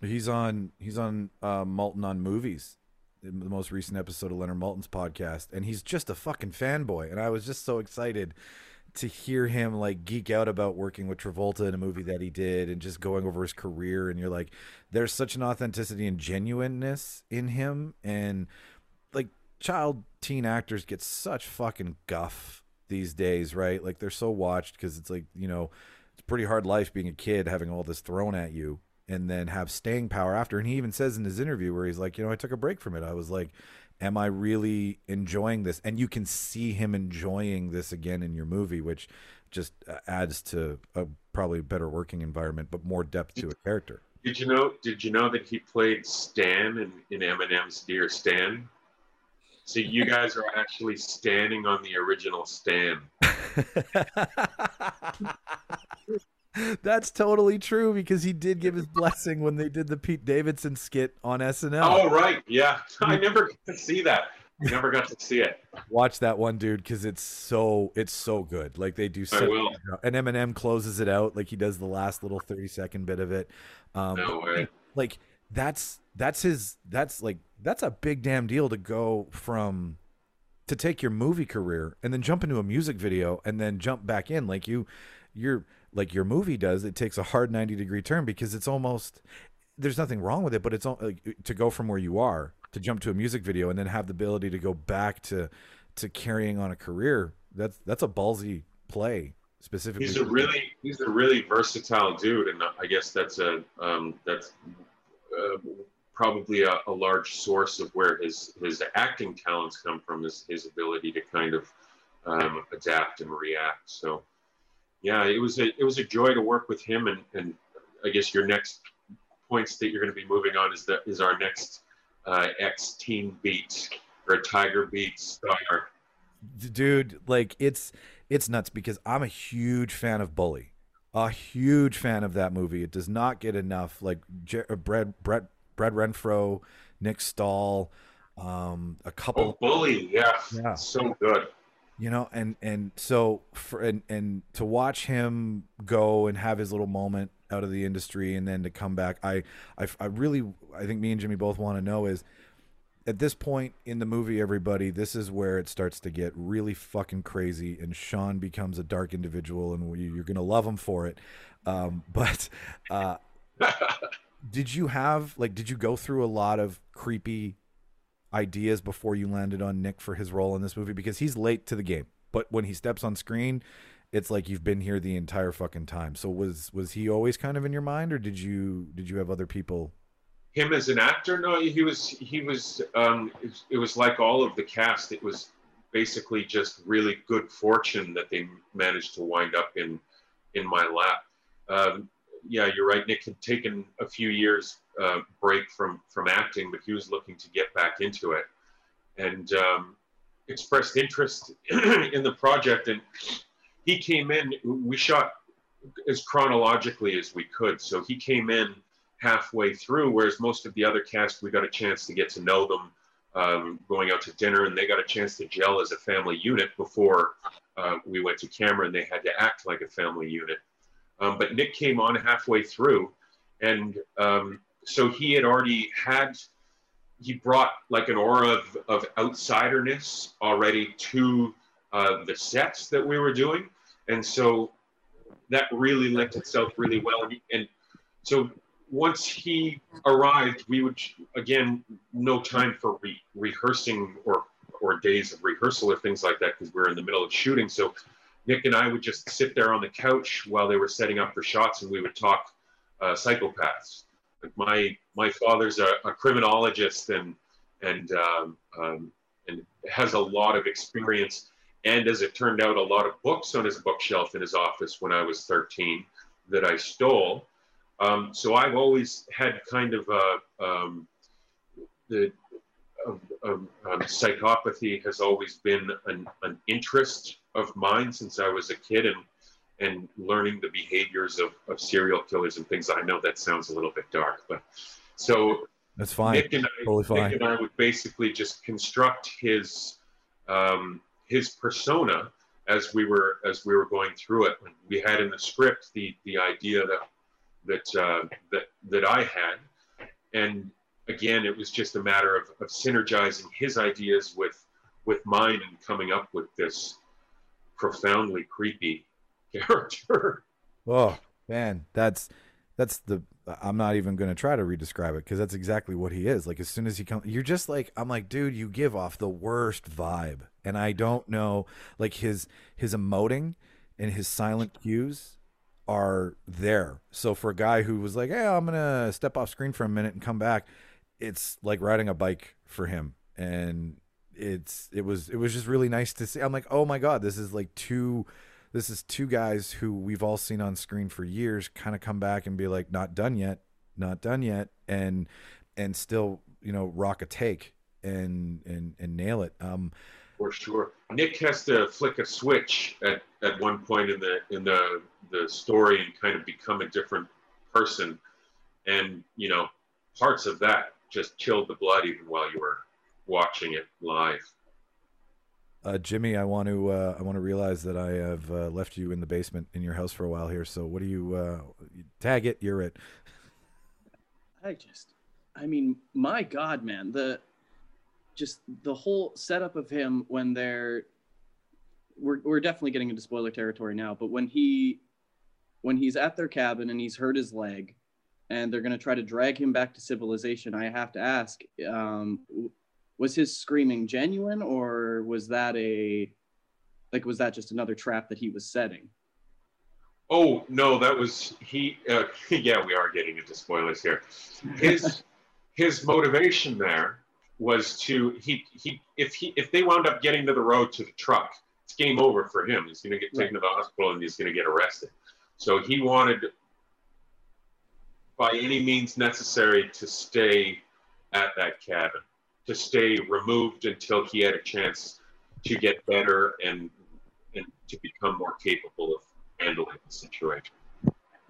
he's on he's on uh Maltin on movies the most recent episode of Leonard Maltin's podcast and he's just a fucking fanboy and I was just so excited to hear him like geek out about working with Travolta in a movie that he did and just going over his career and you're like there's such an authenticity and genuineness in him and like child teen actors get such fucking guff these days right like they're so watched because it's like you know pretty hard life being a kid having all this thrown at you and then have staying power after. And he even says in his interview where he's like, you know, I took a break from it. I was like, am I really enjoying this? And you can see him enjoying this again in your movie, which just uh, adds to a probably better working environment, but more depth to a character. Did you know? Did you know that he played Stan in, in Eminem's Dear Stan? So you guys are actually standing on the original stand. [laughs] That's totally true because he did give his blessing when they did the Pete Davidson skit on SNL. Oh right, yeah. [laughs] I never got to see that. I never got to see it. Watch that one, dude, because it's so it's so good. Like they do. I will. and Eminem closes it out like he does the last little thirty second bit of it. Um, No way. like that's that's his that's like that's a big damn deal to go from to take your movie career and then jump into a music video and then jump back in like you you're like your movie does it takes a hard 90 degree turn because it's almost there's nothing wrong with it, but it's all, like, to go from where you are to jump to a music video and then have the ability to go back to to carrying on a career. That's that's a ballsy play specifically. He's a really he's a really versatile dude, and I guess that's a um, that's uh, probably a, a large source of where his his acting talents come from. Is his ability to kind of um, adapt and react. So yeah, it was a it was a joy to work with him, and and I guess your next points that you're going to be moving on is that is our next uh, X Teen Beat or Tiger Beat star. Dude like it's it's nuts because i'm a huge fan of bully a huge fan of that movie it does not get enough like uh, brett brett brett renfro nick stahl um a Oh, couple Bully, yeah, Yeah. so good. you know and and so for and and to watch him go and have his little moment out of the industry and then to come back i i, I really i think me and jimmy both want to know is at this point in the movie everybody this is where it starts to get really fucking crazy and sean becomes a dark individual and you're gonna love him for it um, [laughs] but uh, [laughs] did you have like did you go through a lot of creepy ideas before you landed on Nick for his role in this movie because he's late to the game. But when he steps on screen, it's like you've been here the entire fucking time. So was was he always kind of in your mind or did you did you have other people him as an actor no he was he was um it, was like all of the cast it was basically just really good fortune that they managed to wind up in in my lap um yeah you're right nick had taken a few years uh, break from from acting but he was looking to get back into it and um expressed interest [clears throat] in the project and he came in we shot as chronologically as we could so he came in halfway through, whereas most of the other cast, we got a chance to get to know them um, going out to dinner, and they got a chance to gel as a family unit before uh, we went to camera, and they had to act like a family unit. Um, but Nick came on halfway through, and um, so he had already had, he brought like an aura of, of outsiderness already to uh, the sets that we were doing, and so that really lent itself really well, and, so once he arrived, we would again no time for re- rehearsing or or days of rehearsal or things like that because we are in the middle of shooting. So Nick and I would just sit there on the couch while they were setting up for shots, and we would talk uh, psychopaths. Like my my father's a, a criminologist and and um, um, and has a lot of experience, and as it turned out, a lot of books on his bookshelf in his office when I was 13 that I stole. Um, so I've always had kind of a um, the um, psychopathy has always been an, an interest of mine since I was a kid, and and learning the behaviors of, of serial killers and things. I know that sounds a little bit dark, but so That's fine. Nick and I, Totally fine. Nick and I would basically just construct his um, his persona as we were as we were going through it. We had in the script the the idea that that uh, that that I had, and again, it was just a matter of, of synergizing his ideas with with mine and coming up with this profoundly creepy [laughs] character. Oh man, that's that's the. I'm not even going to try to redescribe it because that's exactly what he is. Like as soon as he comes, you're just like I'm like, dude, you give off the worst vibe, and I don't know, like his his emoting and his silent cues are there. So for a guy who was like, hey, I'm gonna step off screen for a minute and come back, it's like riding a bike for him, and it's it was it was just really nice to see. I'm like, oh my god, this is like two this is two guys who we've all seen on screen for years kind of come back and be like not done yet not done yet and and still you know rock a take and and and nail it um For sure. Nick has to flick a switch at, at one point in the in the the story and kind of become a different person. And, you know, parts of that just chilled the blood even while you were watching it live. uh jimmy i want to uh i want to realize that i have uh, left you in the basement in your house for a while here so what do you uh tag it you're it I just, I mean, my God, man, the just the whole setup of him when they're, we're we're definitely getting into spoiler territory now, but when he, when he's at their cabin and he's hurt his leg, and they're going to try to drag him back to civilization. I have to ask, um, w- was his screaming genuine, or was that a like was that just another trap that he was setting? Oh no, that was he. Uh, [laughs] yeah, we are getting into spoilers here. His [laughs] his motivation there was to he he if he if they wound up getting to the road to the truck, it's game over for him. He's going to get taken to the hospital and he's going to get arrested. So he wanted, by any means necessary, to stay at that cabin, to stay removed until he had a chance to get better and and to become more capable of handling the situation.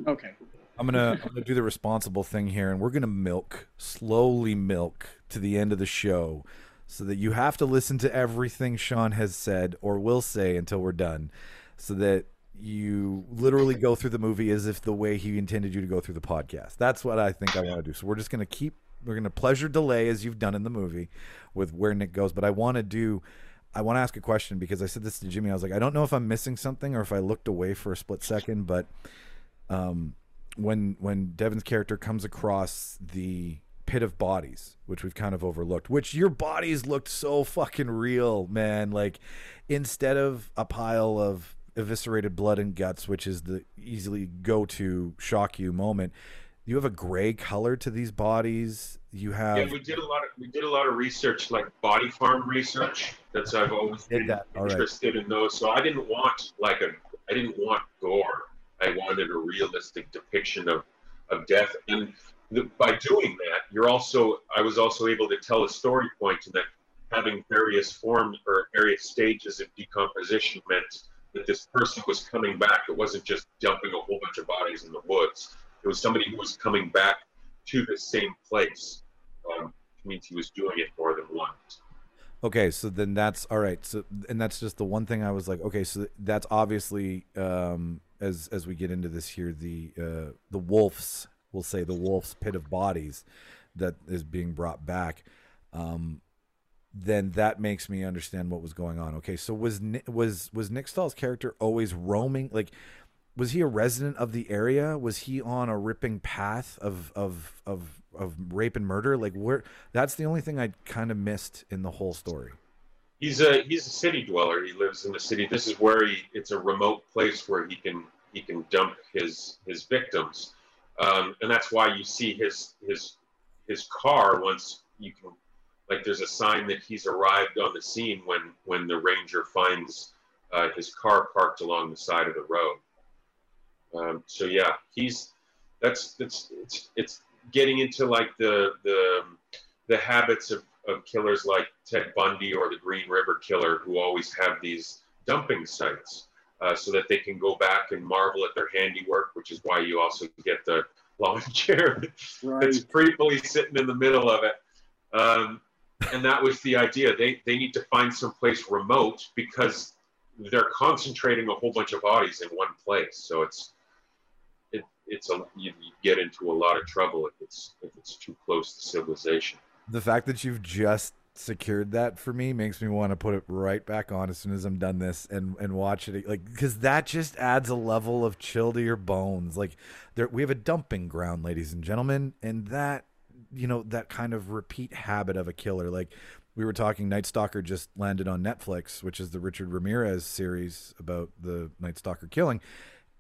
Okay. I'm gonna I'm gonna do the responsible thing here, and we're gonna milk slowly milk to the end of the show, so that you have to listen to everything Sean has said or will say until we're done, so that you literally go through the movie as if the way he intended you to go through the podcast. That's what I think I want to do. So we're just gonna keep we're gonna pleasure delay as you've done in the movie with where Nick goes, but I want to do. I want to ask a question because I said this to Jimmy. I was like, I don't know if I'm missing something or if I looked away for a split second, but um, when when Devon's character comes across the pit of bodies, which we've kind of overlooked, which your bodies looked so fucking real, man. Like instead of a pile of eviscerated blood and guts, which is the easily go to shock you moment, you have a gray color to these bodies. You have Yeah, we did a lot of we did a lot of research, like body farm research. That's I've always Did been that, all right. interested in those. So I didn't want like a I didn't want gore. I wanted a realistic depiction of of death. And the, by doing that, you're also I was also able to tell a story point in that having various forms or various stages of decomposition meant that this person was coming back. It wasn't just dumping a whole bunch of bodies in the woods. It was somebody who was coming back to the same place. Um, means he was doing it more than once. Okay, so then that's all right. So and that's just the one thing I was like, okay, so that's obviously um as as we get into this here the uh the wolves, we'll say the wolf's pit of bodies that is being brought back. Um then that makes me understand what was going on. Okay, so was was was Nick Stahl's character always roaming like was he a resident of the area? Was he on a ripping path of of of of rape and murder? Like where that's the only thing I kind of missed in the whole story. He's a he's a city dweller. He lives in the city. This is where he it's a remote place where he can he can dump his his victims, um, and that's why you see his his his car once you can like there's a sign that he's arrived on the scene when when the ranger finds uh, his car parked along the side of the road. Um, so yeah, he's that's that's it's it's getting into like the the the habits of, of killers like Ted Bundy or the Green River Killer, who always have these dumping sites, uh, so that they can go back and marvel at their handiwork. Which is why you also get the lawn chair [laughs] that's creepily sitting in the middle of it. Um, and that was the idea. They they need to find some place remote because they're concentrating a whole bunch of bodies in one place. So it's it, it's a you, you get into a lot of trouble if it's if it's too close to civilization. The fact that you've just secured that for me makes me want to put it right back on as soon as I'm done this and and watch it like because that just adds a level of chill to your bones. Like there we have a dumping ground, ladies and gentlemen, and that you know that kind of repeat habit of a killer. Like we were talking, Night Stalker just landed on Netflix, which is the Richard Ramirez series about the Night Stalker killing.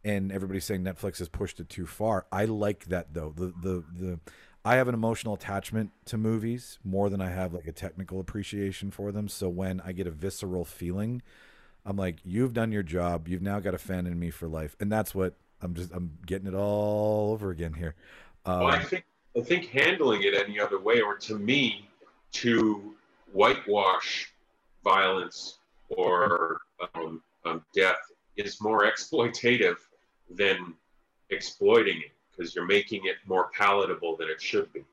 And everybody's saying Netflix has pushed it too far. I like that though. The the the I have an emotional attachment to movies more than I have like a technical appreciation for them. So when I get a visceral feeling, I'm like, you've done your job. You've now got a fan in me for life, and that's what I'm just I'm getting it all over again here. Um, Well, I think I think handling it any other way, or to me, to whitewash violence or um, um, death is more exploitative than exploiting it because you're making it more palatable than it should be.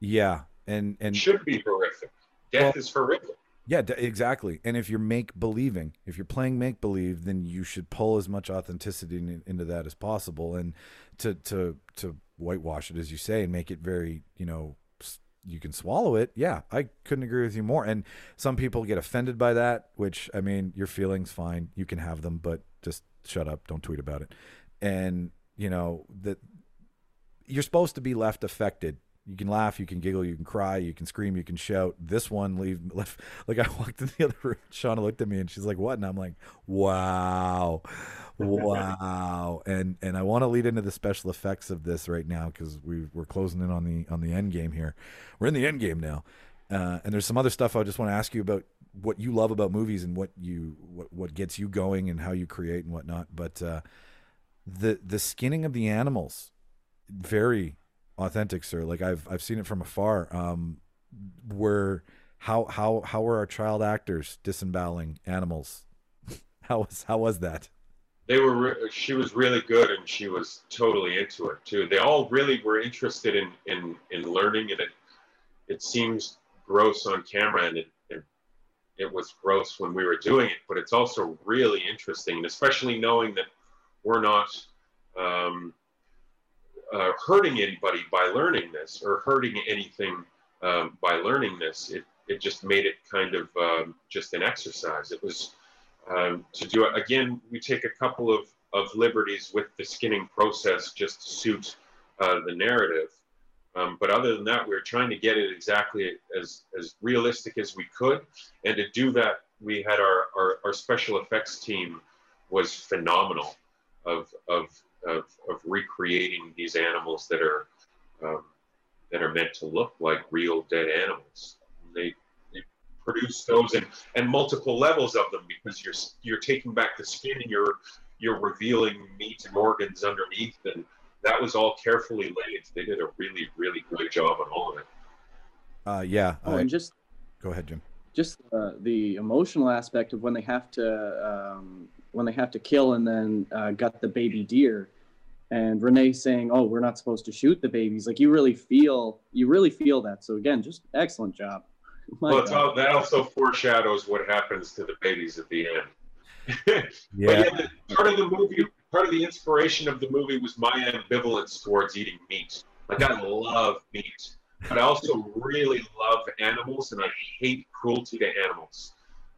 yeah, and It and should be horrific. Death Well- is horrific. Yeah, d- exactly. And if you're make believing, if you're playing make believe, then you should pull as much authenticity in, into that as possible, and to to to whitewash it, as you say, and make it very, you know, you can swallow it. Yeah, I couldn't agree with you more. And some people get offended by that, which I mean, your feelings fine, you can have them, but just shut up, don't tweet about it. And you know that you're supposed to be left affected. You can laugh, you can giggle, you can cry, you can scream, you can shout. This one leave [laughs] left like I walked in the other room. [laughs] Shauna looked at me and she's like, "What?" And I'm like, "Wow, wow." [laughs] and and I want to lead into the special effects of this right now because we we're closing in on the on the end game here. We're in the end game now, uh, and there's some other stuff I just want to ask you about what you love about movies and what you what what gets you going and how you create and whatnot. But uh, the the skinning of the animals, very authentic, sir. Like I've I've seen it from afar. Um, where how how how were our child actors disemboweling animals? [laughs] how was how was that? They were. Re- she was really good, and she was totally into it too. They all really were interested in in in learning, and it it seems gross on camera, and it, it was gross when we were doing it, but it's also really interesting, and especially knowing that we're not um, uh, hurting anybody by learning this or hurting anything um, by learning this. It, it just made it kind of um, just an exercise. It was um, to do it again. We take a couple of, of liberties with the skinning process just to suit uh, the narrative. Um, but other than that, we were trying to get it exactly as, as realistic as we could. And to do that, we had our, our, our special effects team was phenomenal of, of, of, of recreating these animals that are um, that are meant to look like real dead animals. They, they produce those and, and multiple levels of them because you're you're taking back the skin and you're you're revealing meat and organs underneath and that was all carefully laid. They did a really really good job on all of it. Uh, yeah. Oh, I- and just go ahead, Jim. just uh, the emotional aspect of when they have to um, when they have to kill and then uh, gut the baby deer and renee saying oh we're not supposed to shoot the babies like you really feel you really feel that so again just excellent job [laughs] My Well, it's all, that also foreshadows what happens to the babies at the end. [laughs] Yeah. But yeah, the, part of the movie, part of the inspiration of the movie was my ambivalence towards eating meat. Like I love meat, but I also really love animals, and I hate cruelty to animals.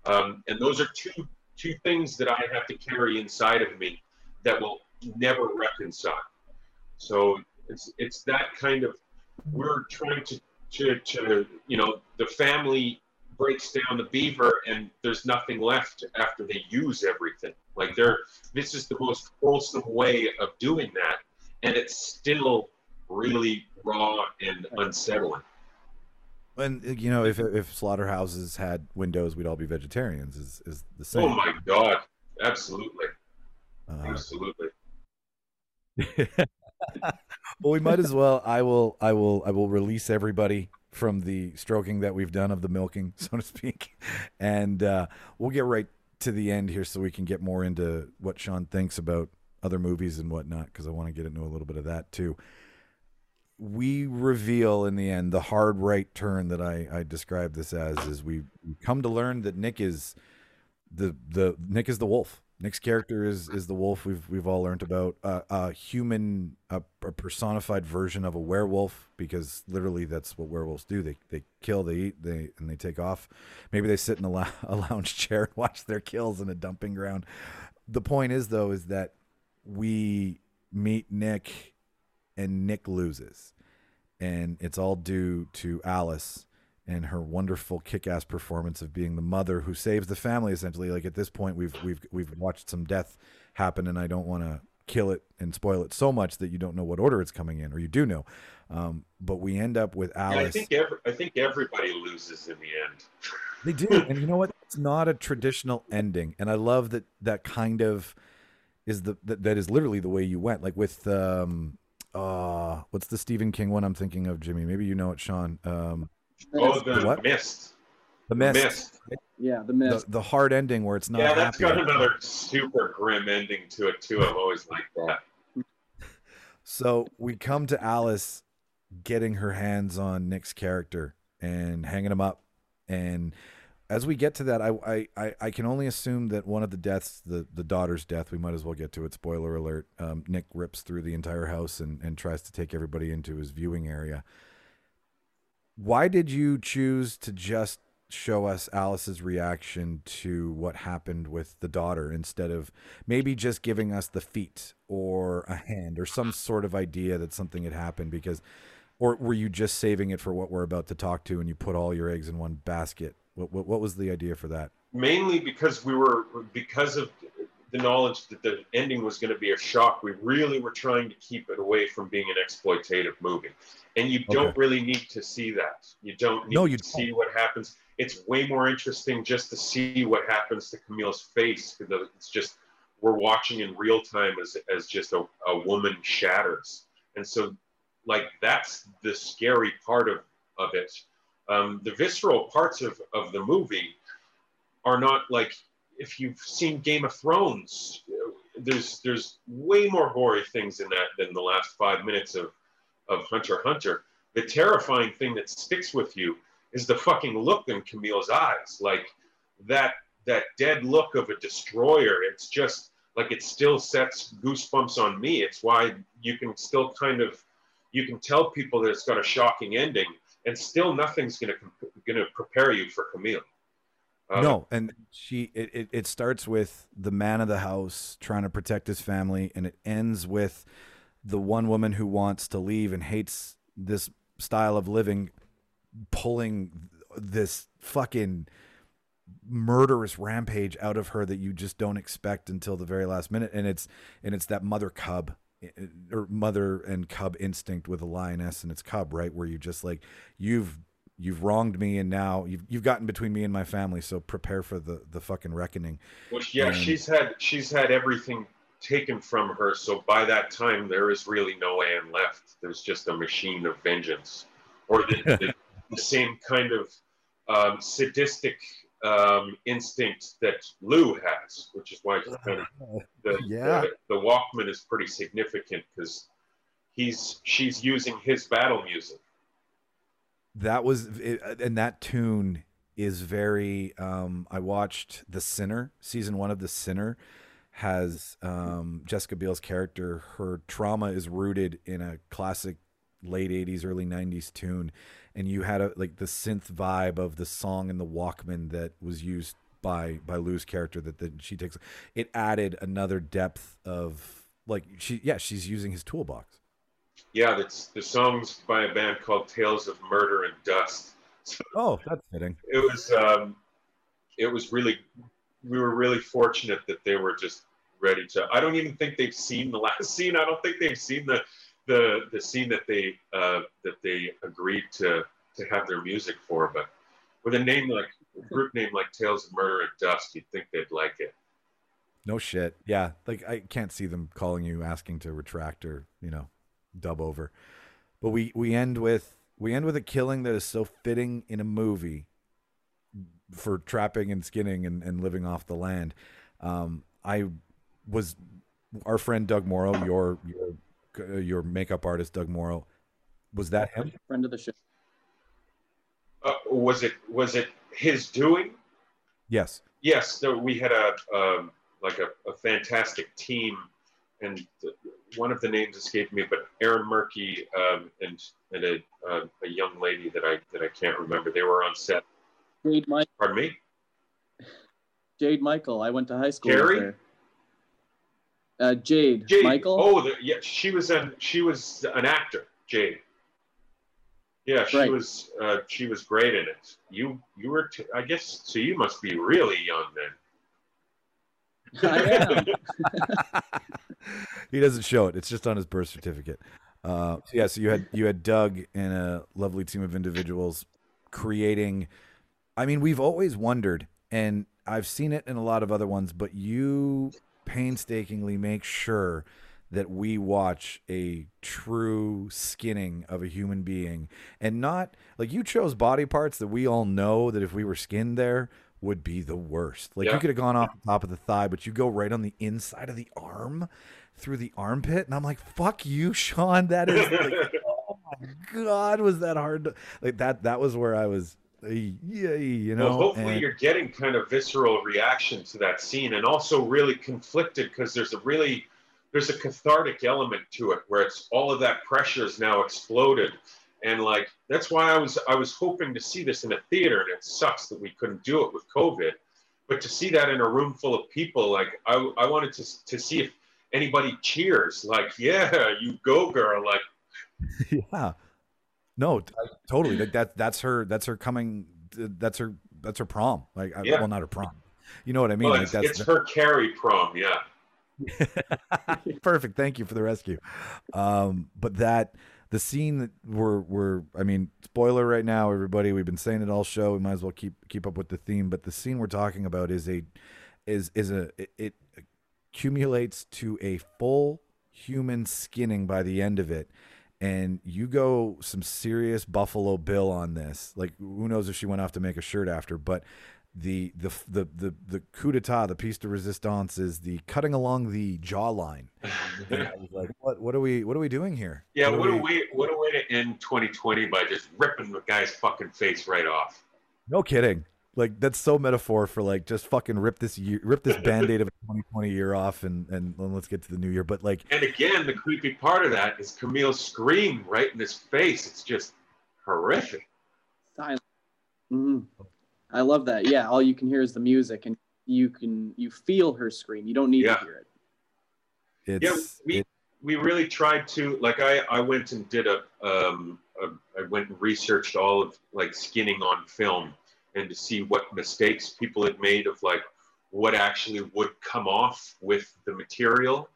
Um, and those are two two things that I have to carry inside of me that will never reconcile. So it's it's that kind of we're trying to to, to you know the family breaks down the beaver and there's nothing left after they use everything like they're this is the most wholesome way of doing that and it's still really raw and unsettling And you know, if if slaughterhouses had windows, we'd all be vegetarians. Is is the same? oh my god absolutely Uh, absolutely [laughs] well, we might as well. I will. I will. I will release everybody from the stroking that we've done of the milking, [laughs] so to speak, and uh, we'll get right to the end here, so we can get more into what Sean thinks about other movies and whatnot, because I want to get into a little bit of that too. We reveal in the end the hard right turn that I, I described this as is we come to learn that Nick is the the Nick is the wolf. Nick's character is is the wolf we've we've all learned about. Uh, a human a, a personified version of a werewolf because literally that's what werewolves do. They they kill they eat they and they take off. Maybe they sit in a, lou- [laughs] a lounge chair and watch their kills in a dumping ground. The point is though is that we meet Nick and Nick loses. And it's all due to Alice and her wonderful kick-ass performance of being the mother who saves the family essentially. Like at this point we've we've we've watched some death happen and I don't want to kill it and spoil it so much that you don't know what order it's coming in or you do know. Um, but we end up with yeah, i think every, i think everybody loses in the end. [laughs] They do and you know what? It's not a traditional ending and I love that that kind of is the that, that is literally the way you went. Like with um uh what's the Stephen King one I'm thinking of Jimmy? Maybe you know it Sean. Um oh the What? mist the The mist, Mist. yeah the The, mist the hard ending where it's not yeah that's happy. got another super grim ending to it too i've always liked that So we come to Alice getting her hands on Nick's character and hanging him up. And as we get to that, I, I, I, I can only assume that one of the deaths, the, the daughter's death, we might as well get to it. Spoiler alert. Um, Nick rips through the entire house and, and tries to take everybody into his viewing area. Why did you choose to just show us Alice's reaction to what happened with the daughter instead of maybe just giving us the feet or a hand or some sort of idea that something had happened because or were you just saving it for what we're about to talk to and you put all your eggs in one basket? What, what, what was the idea for that? Mainly because we were because of the knowledge that the ending was going to be a shock we really were trying to keep it away from being an exploitative movie. And you don't really need to see that. You don't need No, you to see what happens. It's way more interesting just to see what happens to camille's face because it's just we're watching in real time as, as just a, a woman shatters. And so like that's the scary part of, of it. Um, the visceral parts of, of the movie are not like if you've seen Game of Thrones, there's there's way more gory things in that than the last five minutes of of Hunter Hunter. The terrifying thing that sticks with you is the fucking look in Camille's eyes, like that that dead look of a destroyer. It's just like it still sets goosebumps on me. It's why you can still kind of you can tell people that it's got a shocking ending, and still nothing's gonna gonna prepare you for Camille. Uh, no and she it, it, it starts with the man of the house trying to protect his family and it ends with the one woman who wants to leave and hates this style of living pulling this fucking murderous rampage out of her that you just don't expect until the very last minute and it's and it's that mother cub eh, or mother and cub instinct with a lioness and its cub right? Where you just like you've you've wronged me and now you've you've gotten between me and my family so prepare for the the fucking reckoning Well, yeah, And- she's had she's had everything taken from her. So by that time, there is really no Anne left. There's just a machine of vengeance, or the, [laughs] the, the same kind of um, sadistic um, instinct that Lou has, which is why kind of [laughs] the, Yeah. the the Walkman is pretty significant because he's she's using his battle music. That was it, and that tune is very um i watched the sinner season one of the sinner has um jessica biel's character her trauma is rooted in a classic late 80s early 90s tune. And you had a like the synth vibe of the song in the walkman that was used by by lou's character that, that she takes it added another depth of like she yeah she's using his toolbox Yeah, that's the songs by a band called Tales of Murder and Dust. oh that's fitting it was um, it was really we were really fortunate that they were just ready to i don't even think they've seen the last [laughs] scene i don't think they've seen the the the scene that they uh, that they agreed to to have their music for but with a name like a group name like tales of murder and dust you'd think they'd like it No shit. Yeah, like I can't see them calling you asking to retract or you know dub over. But we we end with we end with a killing that is so fitting in a movie for trapping and skinning and, and living off the land. Um, I was our friend Doug Morrow, your your your makeup artist Doug Morrow. Was that him? Friend of the show. uh, was it was it his doing Yes. yes so we had a um, like a, a fantastic team and th- one of the names escaped me but aaron murky um, and and a, uh, a young lady that i that i can't remember they were on set Jade, Mike, pardon me Jade Michael. I went to high school Gary? her. Uh, Jade, jade Michael. oh the, yeah she was an she was an actor jade yeah she Right. was uh, she was great in it you you were t- i guess so you must be really young then [laughs] I am. [laughs] he doesn't show it. It's just on his birth certificate. Uh, so yeah, so you had you had Doug and a lovely team of individuals creating. I mean, we've always wondered, and I've seen it in a lot of other ones, but you painstakingly make sure that we watch a true skinning of a human being and not like you chose body parts that we all know that if we were skinned there would be the worst. Like you could have gone off the top of the thigh, but you go right on the inside of the arm through the armpit and I'm like, "Fuck you, Shawn. That is like, [laughs] oh my god, was that hard to like that that was where I was yay, you know. well, hopefully and- you're getting kind of visceral reaction to that scene, and also really conflicted because there's a really there's a cathartic element to it where it's all of that pressure is now exploded, and like that's why I was I was hoping to see this in a theater, and it sucks that we couldn't do it with COVID. But to see that in a room full of people, like I, I wanted to to see if anybody cheers, like [laughs] yeah, you go girl, like [laughs] yeah. No, t- totally. Like that that's her that's her coming that's her that's her prom. Like Yeah. well not her prom. You know what I mean? well, like it's, that's it's her Carrie prom, yeah. [laughs] Perfect. Thank you for the rescue. Um, but that the scene that we're we're I mean, spoiler right now, everybody. We've been saying it all show. We might as well keep keep up with the theme. But the scene we're talking about is a is is a it, it accumulates to a full human skinning by the end of it. And you go some serious Buffalo Bill on this. Like who knows if she went off to make a shirt after, but the the the the the coup d'état, the piece de resistance is the cutting along the jawline. [laughs] I was like, what what are we what are we doing here? Yeah, are what a way what a way to end 2020 by just ripping the guy's fucking face right off. No kidding. Like that's so metaphor for like just fucking rip this year, rip this band-aid of a 2020 year off, and and then let's get to the new year. But like, And again, the creepy part of that is Camille's scream right in his face. It's just horrific. Silent. Mhm. I love that. Yeah, all you can hear is the music, and you can you feel her scream. You don't need Yeah. to hear it. it's we it- we really tried to like I I went and did a um a, I went and researched all of like skinning on film and to see what mistakes people had made of like what actually would come off with the material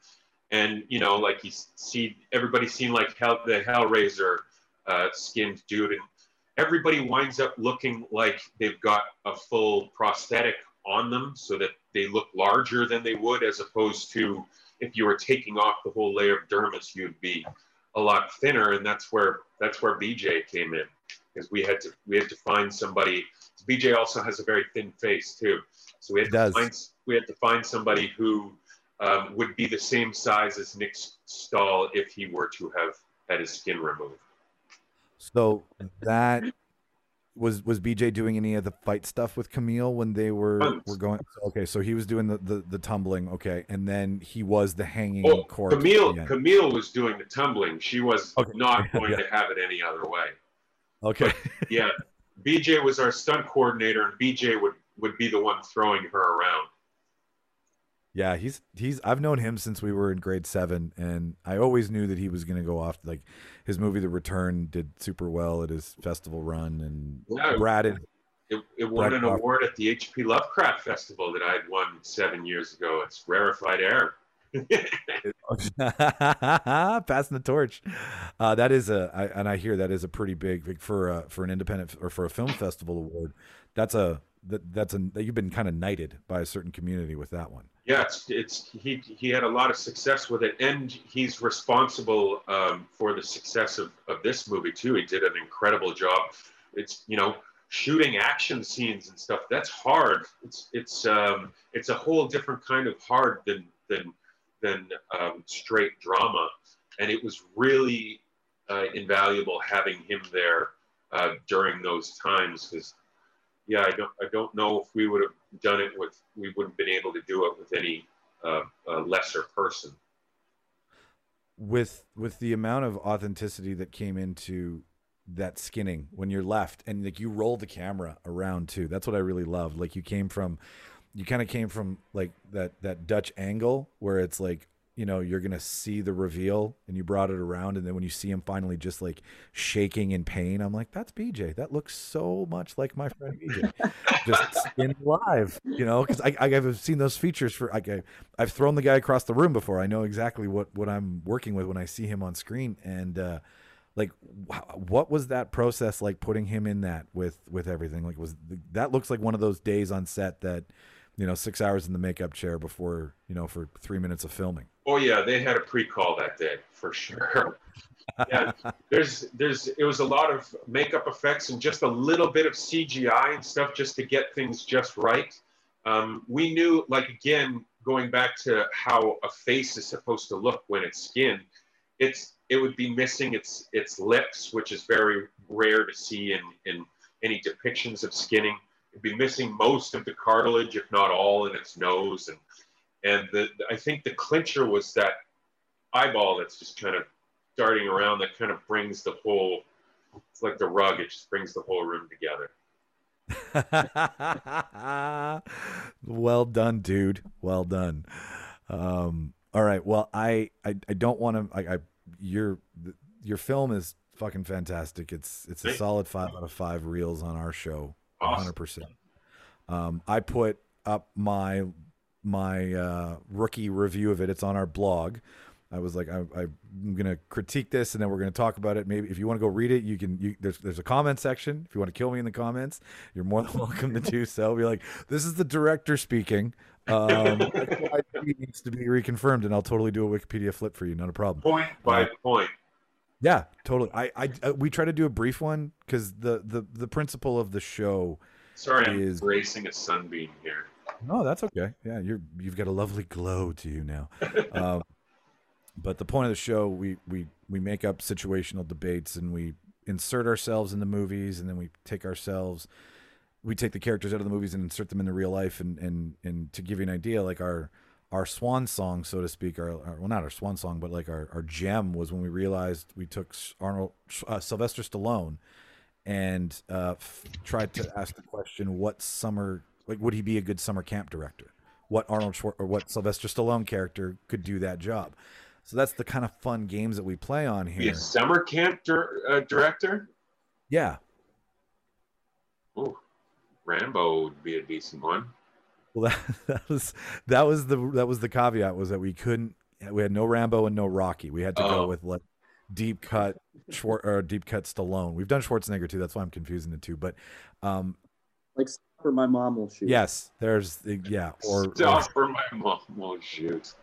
and you know like you see everybody seen like hell the Hellraiser uh, skinned dude and everybody winds up looking like they've got a full prosthetic on them so that they look larger than they would as opposed to if you were taking off the whole layer of dermis, you'd be a lot thinner, and that's where that's where BJ came in, because we had to we had to find somebody. BJ also has a very thin face too, so we had to find we had to find somebody who um, would be the same size as Nick Stahl if he were to have had his skin removed. So that was was BJ doing any of the fight stuff with Camille when they were were going? Okay, so he was doing the the, the tumbling. Okay, and then he was the hanging Oh, corpse. Camille Camille was doing the tumbling. She was Okay. not [laughs] going Yeah. to have it any other way. Okay, yeah, BJ was our stunt coordinator, and BJ would would be the one throwing her around. Yeah, he's he's I've known him since we were in grade seven, and I always knew that he was going to go off. Like his movie, The Return, did super well at his festival run, and Yeah. Brad It, it won an Right. award at the HP Lovecraft Festival that I had won seven years ago. It's rarefied air. [laughs] passing the torch. Uh, that is a, I, and I hear that is a pretty big, big for a, for an independent or for a film festival award. That's a that, that's a that you've been kind of knighted by a certain community with that one. Yeah, it's, it's he he had a lot of success with it, and he's responsible um, for the success of, of this movie too. He did an incredible job. It's you know shooting action scenes and stuff. That's hard. It's it's um, it's a whole different kind of hard than than than um, straight drama, and it was really uh, invaluable having him there uh, during those times because yeah, I don't I don't know if we would have done it with we wouldn't have been able to do it with any uh, uh, lesser person. with with the amount of authenticity that came into that skinning when you're left and like you roll the camera around too that's what i really loved like you came from you kind of came from like that that dutch angle where it's like you know you're gonna see the reveal and you brought it around and then when you see him finally just like shaking in pain i'm like that's bj that looks so much like my friend bj just in live you know because I, I i've seen those features for I, i've thrown the guy across the room before. I know exactly what what i'm working with when i see him on screen and uh like what was that process like putting him in that with with everything? Like was that looks like one of those days on set that you know six hours in the makeup chair before you know for three minutes of filming Oh yeah, they had a pre-call that day for sure. [laughs] yeah, there's there's it was a lot of makeup effects and just a little bit of CGI and stuff just to get things just right. Um, we knew, like again, going back to how a face is supposed to look when it's skinned, it's it would be missing its its lips, which is very rare to see in in any depictions of skinning. It'd be missing most of the cartilage, if not all, in its nose, and and the I think the clincher was that eyeball that's just kind of darting around that kind of brings the whole it's like the rug; it just brings the whole room together. [laughs] well done, dude. Well done. Um, all right. Well, I I, I don't want to. I, I your your film is fucking fantastic. It's it's a solid five out of five reels on our show. Awesome. hundred percent. Um, I put up my my uh, rookie review of it. It's on our blog. I was like, I, I'm gonna critique this, and then we're gonna talk about it. Maybe if you want to go read it, you can. You, there's there's a comment section. If you want to kill me in the comments, you're more than [laughs] welcome to do so. Be like, this is the director speaking. Um, [laughs] needs to be reconfirmed, and I'll totally do a Wikipedia flip for you. Not a problem. Point by point. Yeah, totally. I, I, uh, we try to do a brief one because the, the the principle of the show. Sorry, I'm Is- embracing a sunbeam here. No, that's okay. Yeah, you're you've got a lovely glow to you now. um, but the point of the show, we we we make up situational debates and we insert ourselves in the movies, and then we take ourselves, we take the characters out of the movies and insert them into real life, and and and to give you an idea, like our our swan song, so to speak, our, our well, not our swan song, but like our our gem was when we realized we took Arnold uh, Sylvester Stallone and uh, f- tried to ask the question, what summer, like, would he be a good summer camp director? What Arnold Schwar- or what Sylvester Stallone character could do that job? So that's the kind of fun games that we play on Be here. a summer camp dir- uh, director. Yeah. Ooh, Rambo would be a decent one. Well, [laughs] that, that was that was the that was the caveat was that we couldn't we had no Rambo and no Rocky. We had to go Oh. with like deep cut Schwar- or deep cut Stallone. We've done Schwarzenegger too. That's why I'm confusing the two. But um, Like for my mom will shoot. yes, there's the yeah or, or Stop for my mom. Oh shoot.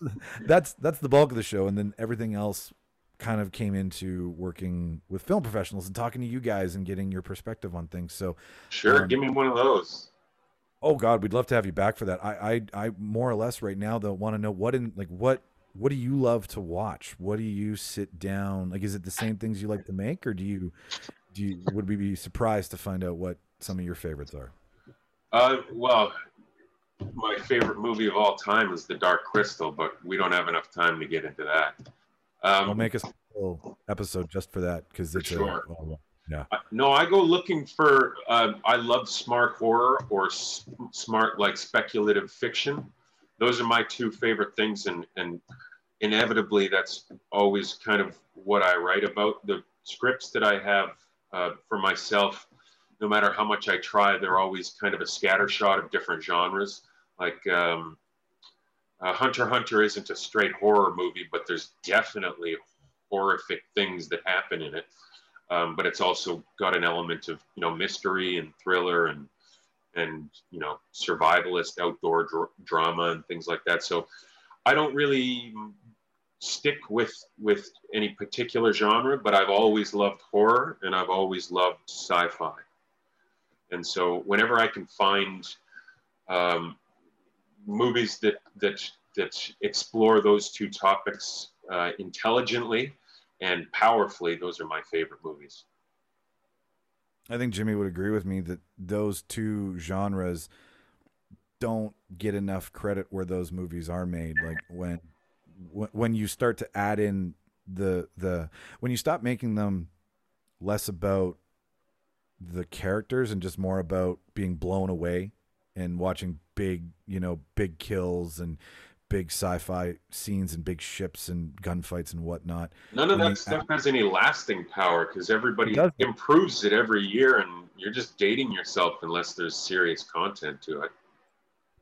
[laughs] that's that's the bulk of the show and then everything else kind of came into working with film professionals and talking to you guys and getting your perspective on things so Sure, Um, give me one of those. oh god we'd love to have you back for that i i, I more or less right now though want to know what in like what what do you love to watch what do you sit down like is it the same things you like to make or do you do you would we be surprised to find out what some of your favorites are Uh, well, my favorite movie of all time is The Dark Crystal, but we don't have enough time to get into that. Um, make a special episode just for that because it's sure. a, well, yeah no, I go looking for. Uh, I love smart horror or s- smart like speculative fiction. Those are my two favorite things, and and inevitably that's always kind of what I write about. The scripts that I have uh, for myself, no matter how much I try, they're always kind of a scattershot of different genres. Like um, uh, Hunter Hunter isn't a straight horror movie, but there's definitely horrific things that happen in it um, but it's also got an element of you know mystery and thriller and and you know survivalist outdoor dr- drama and things like that. So I don't really stick with with any particular genre, but I've always loved horror and I've always loved sci-fi. And so whenever I can find um, movies that that that explore those two topics uh, intelligently and powerfully, those are my favorite movies. I think Jimmy would agree with me that those two genres don't get enough credit where those movies are made. Like when when- when you start to add in the the when you stop making them less about the characters and just more about being blown away and watching big, you know, big kills and big sci-fi scenes and big ships and gunfights and whatnot. None of that stuff has any lasting power because everybody It improves it every year, and you're just dating yourself unless there's serious content to it.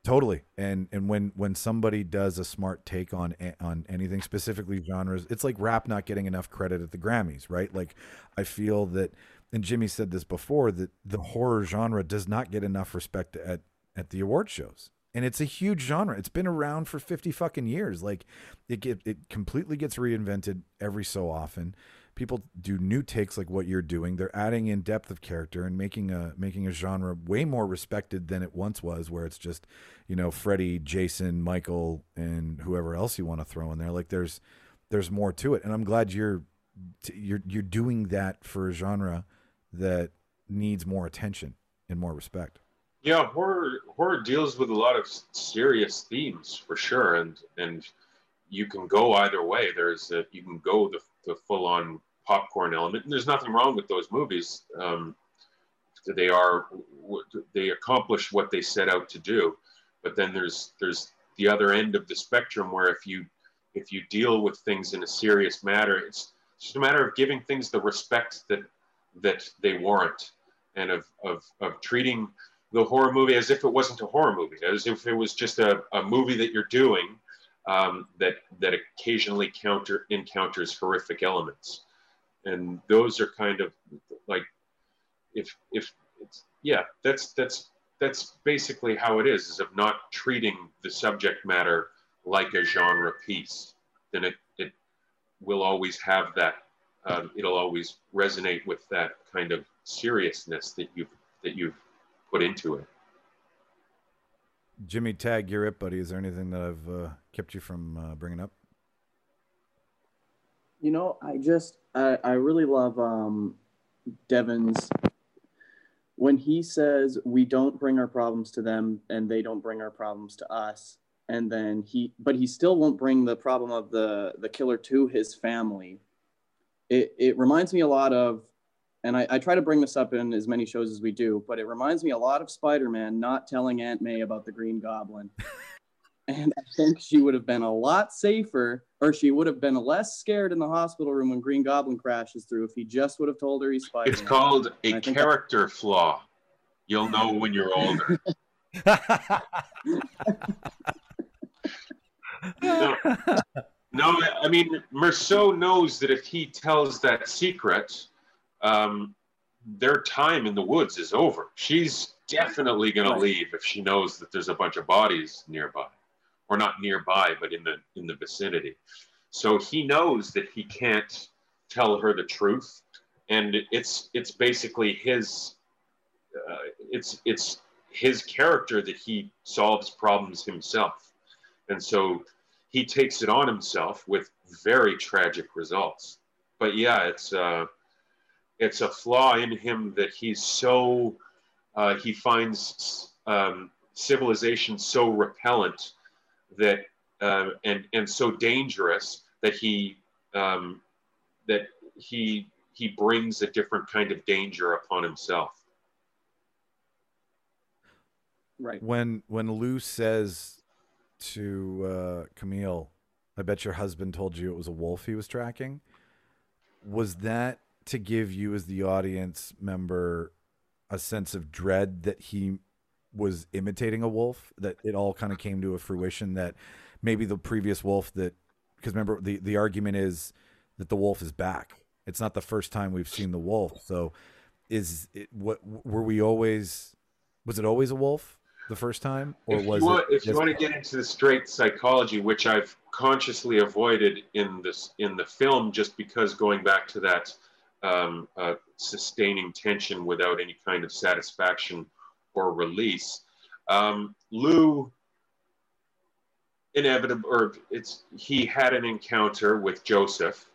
Totally. And and when when somebody does a smart take on on anything specifically genres, it's like rap not getting enough credit at the Grammys, right? Like I feel that and Jimmy said this before that the horror genre does not get enough respect at at the award shows. And it's a huge genre. It's been around for 50 fucking years. Like it get it completely gets reinvented every so often. People do new takes like what you're doing. They're adding in depth of character and making a making a genre way more respected than it once was where it's just, you know, Freddy, Jason, Michael and whoever else you want to throw in there. Like there's there's more to it. And I'm glad you're you're you're doing that for a genre that needs more attention and more respect. Yeah, horror horror deals with a lot of serious themes for sure, and and you can go either way. There's a, you can go the, the full on popcorn element. And there's nothing wrong with those movies. Um, they are they accomplish what they set out to do. But then there's there's the other end of the spectrum where if you if you deal with things in a serious matter, it's just a matter of giving things the respect that that they warrant, and of of of treating the horror movie as if it wasn't a horror movie, as if it was just a, a movie that you're doing um, that that occasionally counter encounters horrific elements, and those are kind of like if if it's yeah that's that's that's basically how it is is of not treating the subject matter like a genre piece then it it will always have that um, it'll always resonate with that kind of seriousness that you've that you've put into it Jimmy, tag, you're it, buddy. Is there anything that I've uh, kept you from uh, bringing up? You know, I just I, I really love um, Devon's when he says we don't bring our problems to them and they don't bring our problems to us and then he but he still won't bring the problem of the the killer to his family it, it reminds me a lot of and I, I try to bring this up in as many shows as we do, but it reminds me a lot of Spider-Man not telling Aunt May about the Green Goblin. [laughs] and I think she would have been a lot safer, or she would have been less scared in the hospital room when Green Goblin crashes through if he just would have told her he's Spider-Man. It's called a character flaw. You'll know when you're older. [laughs] no, no, I mean Mersault knows that if he tells that secret, um, their time in the woods is over. She's definitely going to leave if she knows that there's a bunch of bodies nearby, or not nearby, but in the in the vicinity. So he knows that he can't tell her the truth, and it's it's basically his uh, it's it's his character that he solves problems himself, and so he takes it on himself with very tragic results. But yeah, it's. Uh, it's a flaw in him that he's so uh, he finds um, civilization so repellent that uh, and and so dangerous that he um, that he he brings a different kind of danger upon himself. Right. When when Lou says to uh, Camille, "I bet your husband told you it was a wolf he was tracking," was that to give you as the audience member a sense of dread that he was imitating a wolf that it all kind of came to a fruition that maybe the previous wolf that because remember the the argument is that the wolf is back. It's not the first time we've seen the wolf. So is it what were we always was it always a wolf the first time or if was you want, it if you want to get into the straight psychology which i've consciously avoided in this in the film just because going back to that um, uh, sustaining tension without any kind of satisfaction or release. Um, Lou, inevitable, or it's he had an encounter with Joseph,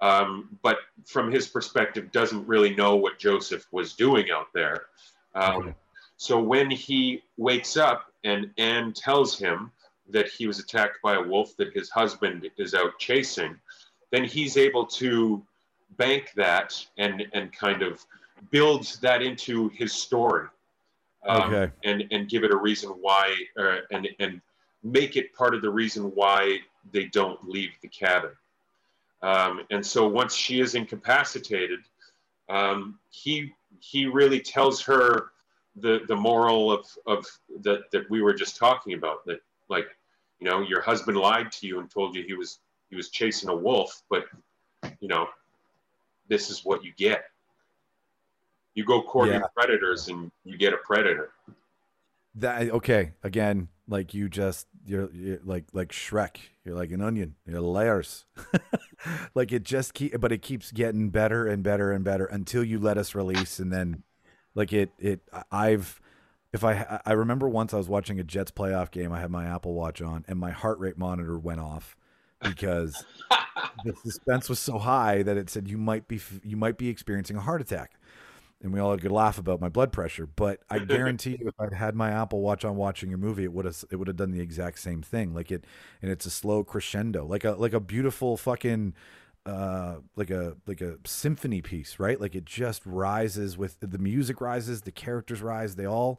um, but from his perspective, doesn't really know what Joseph was doing out there. Um, so when he wakes up and Anne tells him that he was attacked by a wolf that his husband is out chasing, then he's able to bank that and and kind of builds that into his story um, okay. and and give it a reason why uh, and and make it part of the reason why they don't leave the cabin um, and so once she is incapacitated um, he he really tells her the the moral of of that that we were just talking about that like you know your husband lied to you and told you he was he was chasing a wolf but you know this is what you get. You go courting yeah. predators and you get a predator. That okay. Again, like you just you're, you're like like Shrek. You're like an onion. You're layers. [laughs] like it just keep, but it keeps getting better and better and better until you let us release, and then like it it I've if I I remember once I was watching a Jets playoff game. I had my Apple Watch on, and my heart rate monitor went off because [laughs] the suspense was so high that it said you might be you might be experiencing a heart attack. And we all had a good laugh about my blood pressure, but I [laughs] guarantee you, if I'd had my Apple Watch on watching your movie, it would have it would have done the exact same thing. Like it, and it's a slow crescendo, like a like a beautiful fucking uh, like a like a symphony piece, right? Like it just rises with the music rises, the characters rise. They all,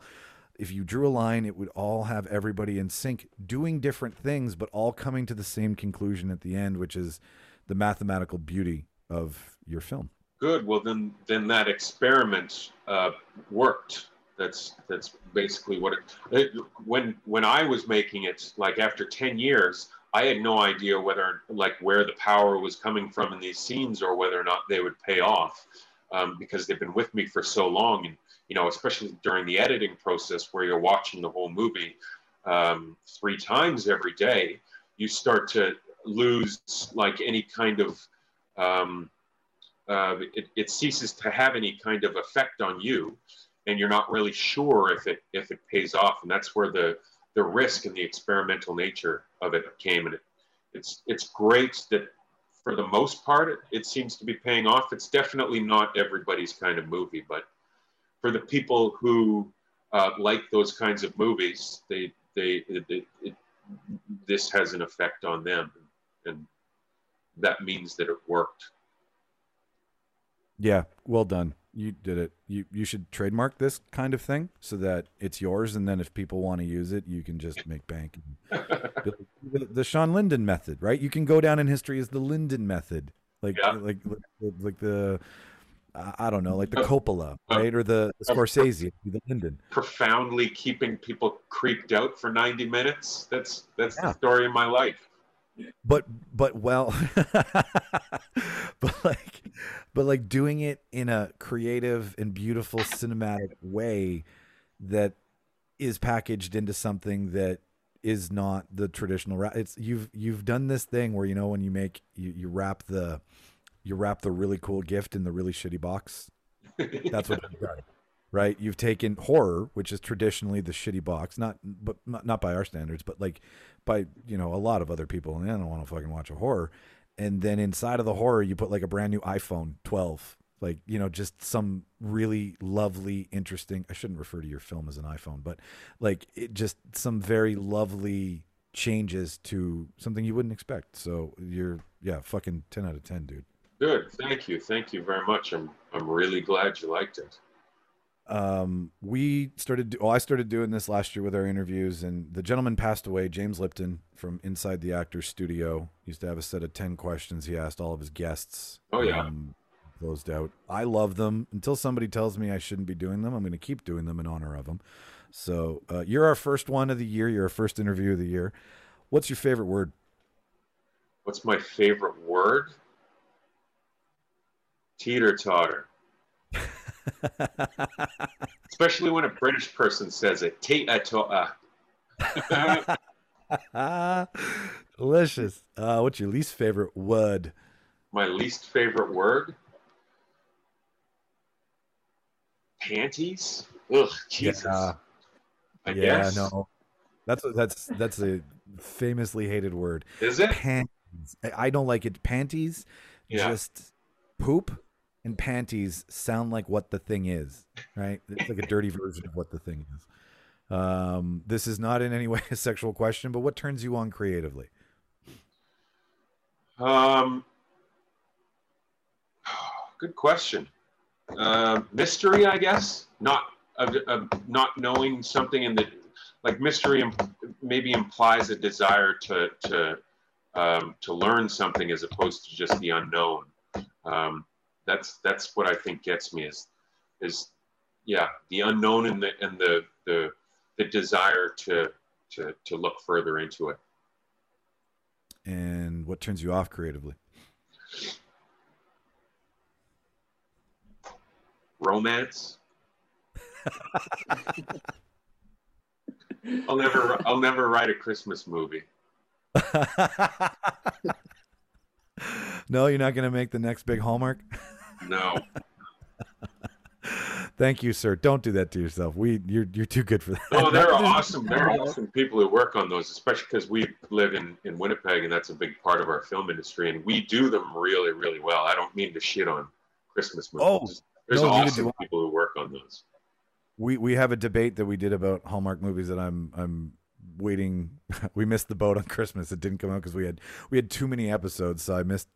if you drew a line, it would all have everybody in sync, doing different things, but all coming to the same conclusion at the end, which is the mathematical beauty of your film. Good. Well, then, then that experiment uh, worked. That's that's basically what it, it. When when I was making it, like after ten years, I had no idea whether like where the power was coming from in these scenes or whether or not they would pay off, um, because they've been with me for so long, and you know, especially during the editing process where you're watching the whole movie um, three times every day, you start to lose like any kind of um, uh, it, it ceases to have any kind of effect on you and you're not really sure if it if it pays off. And that's where the the risk and the experimental nature of it came. And it, it's it's great that for the most part it, it seems to be paying off. It's definitely not everybody's kind of movie but for the people who uh, like those kinds of movies they they it, it, this has an effect on them. And that means that it worked Yeah, well done. You did it. You you should trademark this kind of thing so that it's yours, and then if people want to use it, you can just make bank. [laughs] the, the Shawn Linden method, right? You can go down in history as the Linden method, like Yeah. like like, like the I don't know, like the Coppola, right, or the, the Scorsese, the Linden. profoundly keeping people creeped out for 90 minutes that's that's Yeah. the story of my life but but well [laughs] but like but like doing it in a creative and beautiful cinematic way that is packaged into something that is not the traditional wrap it's you've you've done this thing where you know when you make you, you wrap the you wrap the really cool gift in the really shitty box? That's what you've done right? You've taken horror which is traditionally the shitty box not but not, not by our standards but like by you know a lot of other people and i don't want to fucking watch a horror. And then inside of the horror you put like a brand new iphone 12 like you know just some really lovely interesting i shouldn't refer to your film as an iphone but like it just some very lovely changes to something you wouldn't expect. So you're yeah fucking 10 out of 10 dude. Good. Thank you. Thank you very much. I'm i'm really glad you liked it um, we started. Well, I started doing this last year with our interviews, and the gentleman passed away. James Lipton from Inside the Actors Studio He used to have a set of ten questions he asked all of his guests. Oh, yeah. um, closed out. I love them until somebody tells me I shouldn't be doing them. I'm going to keep doing them in honor of them. So uh, you're our first one of the year. You're our first interview of the year. What's your favorite word? what's my favorite word teeter totter [laughs] especially when a british person says it totter Ah, delicious. Uh, what's your least favorite word? my least favorite word panties ugh jesus Yeah. i yeah, guess no, that's that's that's a famously hated word. is it Panties. I- I don't like it. Panties, Yeah. just poop and panties sound like what the thing is, right? It's like a dirty version of what the thing is. Um, this is not in any [laughs] way a sexual question, but what turns you on creatively? Um, [sighs] good question. Uh, mystery, I guess. Not of, of not knowing something in the like mystery im- maybe implies a desire to to um, to learn something as opposed to just the unknown. Um, that's that's what I think gets me is is yeah the unknown and the and the the the desire to to to look further into it. And what turns you off creatively? romance. [laughs] I'll never I'll never write a Christmas movie. [laughs] no, you're not going to make the next big Hallmark. [laughs] No. Thank you, sir. Don't do that to yourself. We you're you're too good for that. Oh, they're [laughs] awesome. There are awesome people who work on those, especially because we live in, in Winnipeg and that's a big part of our film industry, and we do them really, really well. I don't mean to shit on Christmas movies. Oh, There's no, awesome people who work on those. we we have a debate that we did about Hallmark movies that I'm I'm waiting. [laughs] We missed the boat on Christmas. It didn't come out because we had we had too many episodes, so I missed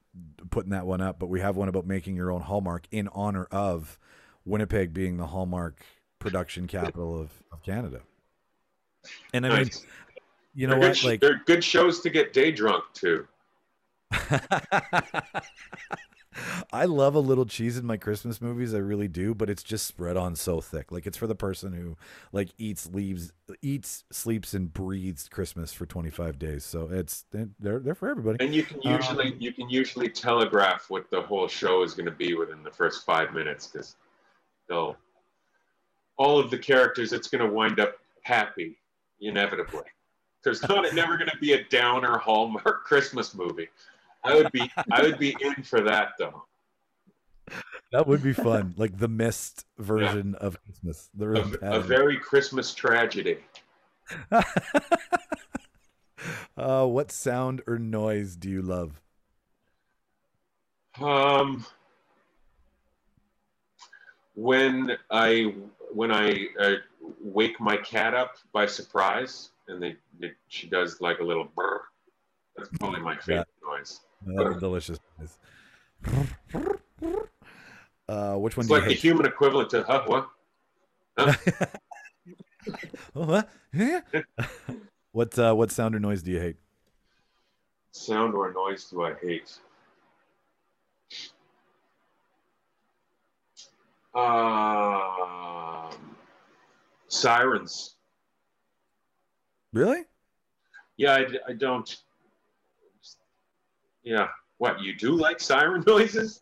putting that one up, but we have one about making your own Hallmark in honor of Winnipeg being the Hallmark production capital of, of Canada. And I mean, you know they're what? Good, Like, they're good shows to get day drunk to. [laughs] I love a little cheese in my Christmas movies. I really do, but it's just spread on so thick. Like it's for the person who like eats, leaves, eats, sleeps, and breathes Christmas for 25 days. So it's they're they're for everybody. And you can um, usually you can usually telegraph what the whole show is going to be within the first five minutes because they'll all of the characters. It's going to wind up happy inevitably. There's [laughs] not never going to be a downer Hallmark [laughs] Christmas movie. I would be I would be in for that though. That would be fun, like the mist version of Christmas. The A, a very Christmas tragedy. [laughs] uh, what sound or noise do you love? Um, when I when I uh, wake my cat up by surprise, and they, they she does like a little brr. That's probably my favorite noise. Uh, delicious. noise. Uh, which one It's do like you the hate? human equivalent to huh what? [laughs] Oh, what? Yeah. [laughs] what uh, what sound or noise do you hate? Sound or noise do I hate? Um, sirens. Really? Yeah, I, I don't. Yeah. What, you do like siren noises?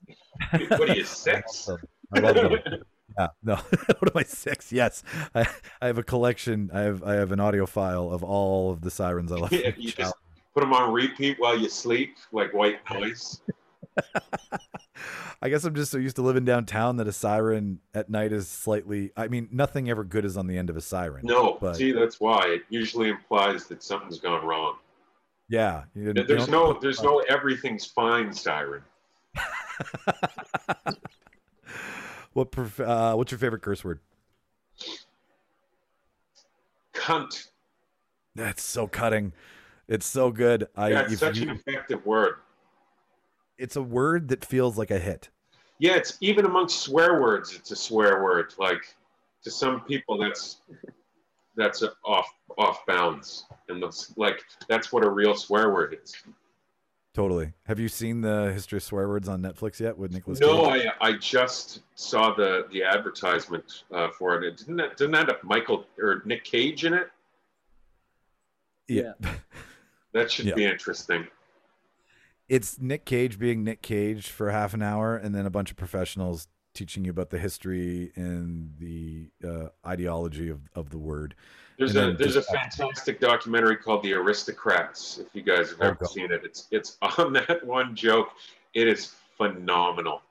What are you, [laughs] six? I love them. [laughs] Yeah, no. [laughs] what am I six? Yes, I, I have a collection. I have I have an audio file of all of the sirens I love. Yeah, you just put them on repeat while you sleep, like white noise. I guess I'm just so used to living downtown that a siren at night is slightly. I mean, nothing ever good is on the end of a siren. No, But- see, that's why it usually implies that something's gone wrong. Yeah, There's no, there's no everything's fine siren. [laughs] What uh, what's your favorite curse word? Cunt. That's so cutting. It's so good. I Yeah, it's such you- an effective word. it's a word that feels like a hit. Yeah, it's even amongst swear words. It's a swear word. Like to some people, that's that's off off bounds, and that's like that's what a real swear word is. Totally. Have you seen the history of swear words on Netflix yet with Nicolas? No, I I just saw the the advertisement uh, for it. Didn't that didn't that have Michael or Nick Cage in it? yeah. [laughs] That should Yeah. be interesting. It's Nick Cage being Nick Cage for half an hour, and then a bunch of professionals teaching you about the history and the uh, ideology of, of the word. There's And a then there's a just- fantastic documentary called The Aristocrats. If you guys have Oh, ever God. seen it, it's it's [laughs] on that one joke. It is phenomenal.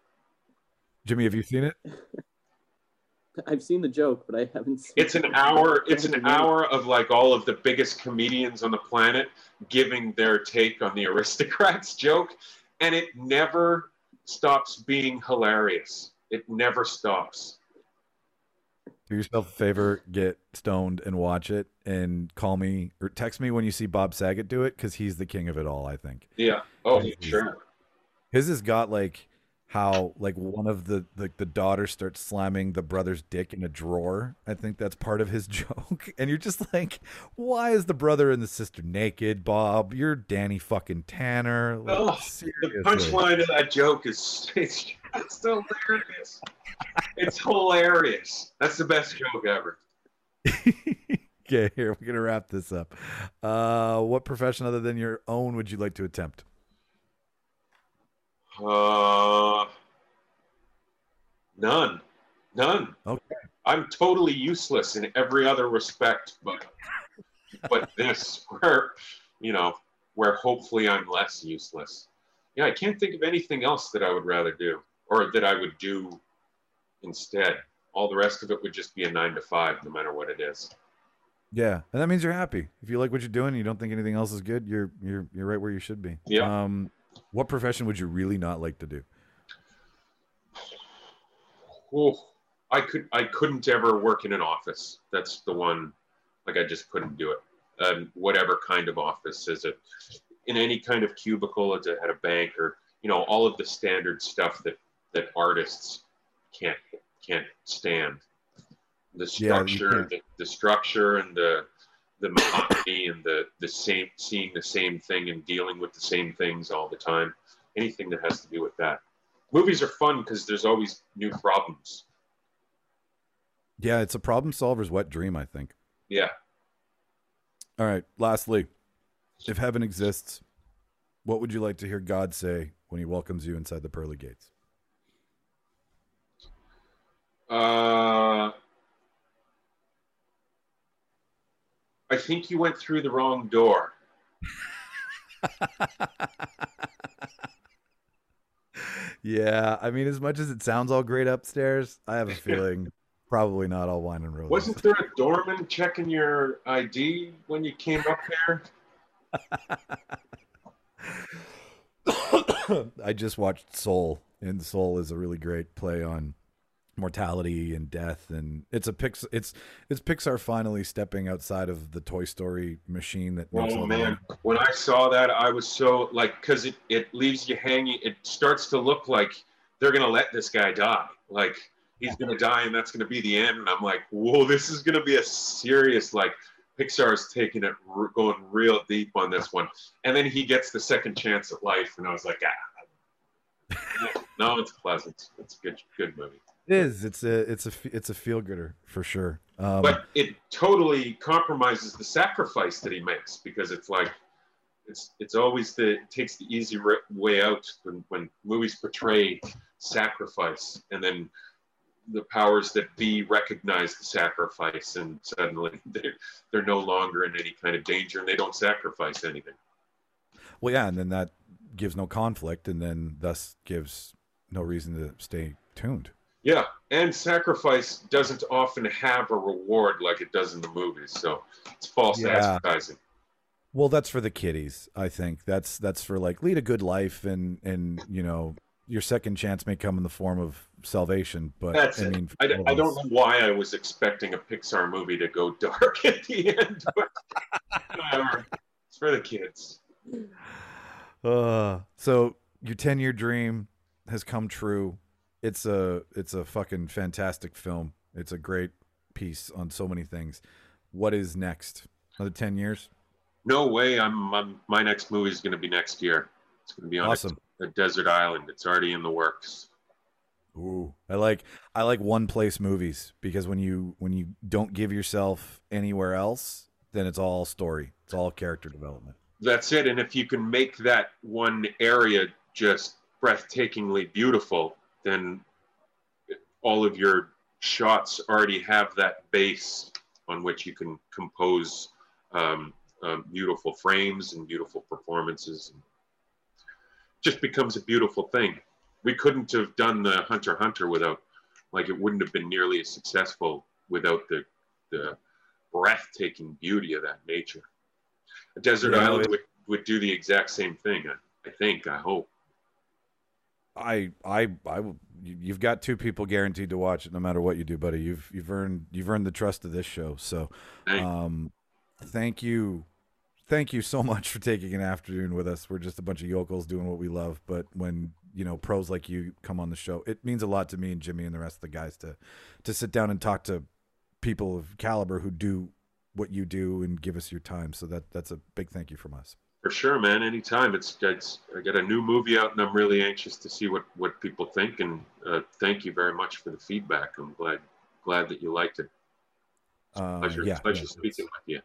Jimmy, have you seen it? [laughs] I've seen the joke, but I haven't seen It's an hour. It's an hour of like all of the biggest comedians on the planet giving their take on the aristocrats [laughs] joke, and it never stops being hilarious. It never stops. Do yourself a favor, get stoned and watch it, and call me or text me when you see Bob Saget do it because he's the king of it all. I think Yeah. Oh, sure. his has got like how like one of the like the daughter starts slamming the brother's dick in a drawer. I think that's part of his [laughs] joke, and you're just like, why is the brother and the sister naked, Bob? You're Danny fucking Tanner. Like, Oh, The punchline of that joke is [laughs] it's, it's hilarious. It's hilarious. That's the best joke ever. [laughs] okay, here we're gonna wrap this up. Uh, what profession other than your own would you like to attempt? Uh, none, none. Okay. I'm totally useless in every other respect, but but [laughs] this where you know where hopefully I'm less useless. Yeah, I can't think of anything else that I would rather do or that I would do instead. All the rest of it would just be a nine to five, no matter what it is. Yeah, and that means you're happy. If you like what you're doing, and you don't think anything else is good. You're you're you're right where you should be. Yeah. Um, what profession would you really not like to do? Oh, I could I couldn't ever work in an office. That's the one. Like I just couldn't do it. Um, whatever kind of office is it? In any kind of cubicle, at a, at a bank, or you know all of the standard stuff that that artists can't can't stand. The structure, can't. the, the structure, and the the monotony, and the the same seeing the same thing and dealing with the same things all the time. Anything that has to do with that. Movies are fun because there's always new problems. Yeah, it's a problem solver's wet dream, I think. Yeah. All right. Lastly, if heaven exists, what would you like to hear God say when he welcomes you inside the pearly gates? Uh, I think you went through the wrong door. [laughs] yeah, I mean, as much as it sounds all great upstairs, I have a [laughs] feeling probably not all wine and roses. Wasn't there a doorman checking your ID when you came up here? [laughs] I just watched Soul, and Soul is a really great play on mortality and death, and it's a Pix. It's it's Pixar finally stepping outside of the Toy Story machine that Oh man, when I saw that, I was so like, because it it leaves you hanging. It starts to look like they're gonna let this guy die. Like he's gonna die, and that's gonna be the end. And I'm like, whoa, this is gonna be a serious like. Pixar's taking it going real deep on this one, and then he gets the second chance at life, and I was like, ah. [laughs] no, it's pleasant. It's a good, good movie. It is. It's a it's a it's a feel gooder for sure. Um, but it totally compromises the sacrifice that he makes because it's like it's it's always the it takes the easy re- way out when, when movies portray sacrifice and then the powers that be recognize the sacrifice and suddenly [laughs] they're, they're no longer in any kind of danger and they don't sacrifice anything well, yeah, and then that gives no conflict, and then thus gives no reason to stay tuned. Yeah and sacrifice doesn't often have a reward like it does in the movies so it's false Yeah. advertising Well, that's for the kiddies. I think that's that's for like lead a good life, and and you know your second chance may come in the form of salvation. But That's I mean, I, I don't know why I was expecting a Pixar movie to go [laughs] dark at the end. But. It's for the kids. Uh, so your ten year dream has come true. It's a it's a fucking fantastic film. It's a great piece on so many things. What is next? Another ten years? No way. I'm, I'm my next movie is going to be next year. It's going to be on a- Awesome. a, desert island. It's already in the works. Ooh, I like I like one place movies because when you when you don't give yourself anywhere else, then it's all story. It's all character development. That's it. And if you can make that one area just breathtakingly beautiful, then all of your shots already have that base on which you can compose um, um, beautiful frames and beautiful performances. just becomes a beautiful thing. We couldn't have done the Hunter Hunter without, like, it wouldn't have been nearly as successful without the the breathtaking beauty of that nature. A desert Yeah, island would, would do the exact same thing. I, I think. I hope. I I I will. You've got two people guaranteed to watch it, no matter what you do, buddy. You've you've earned you've earned the trust of this show. So, um, thank you, thank you so [laughs] much for taking an afternoon with us. We're just a bunch of yokels doing what we love, but when you know pros like you come on the show, it means a lot to me and Jimmy and the rest of the guys to to sit down and talk to people of caliber who do what you do and give us your time. So that that's a big thank you from us. For sure, man. Anytime. It's, it's I got a new movie out, and I'm really anxious to see what what people think. And uh, thank you very much for the feedback. I'm glad glad that you liked it. Uh, Pleasure, yeah, pleasure yeah, it's- speaking with you.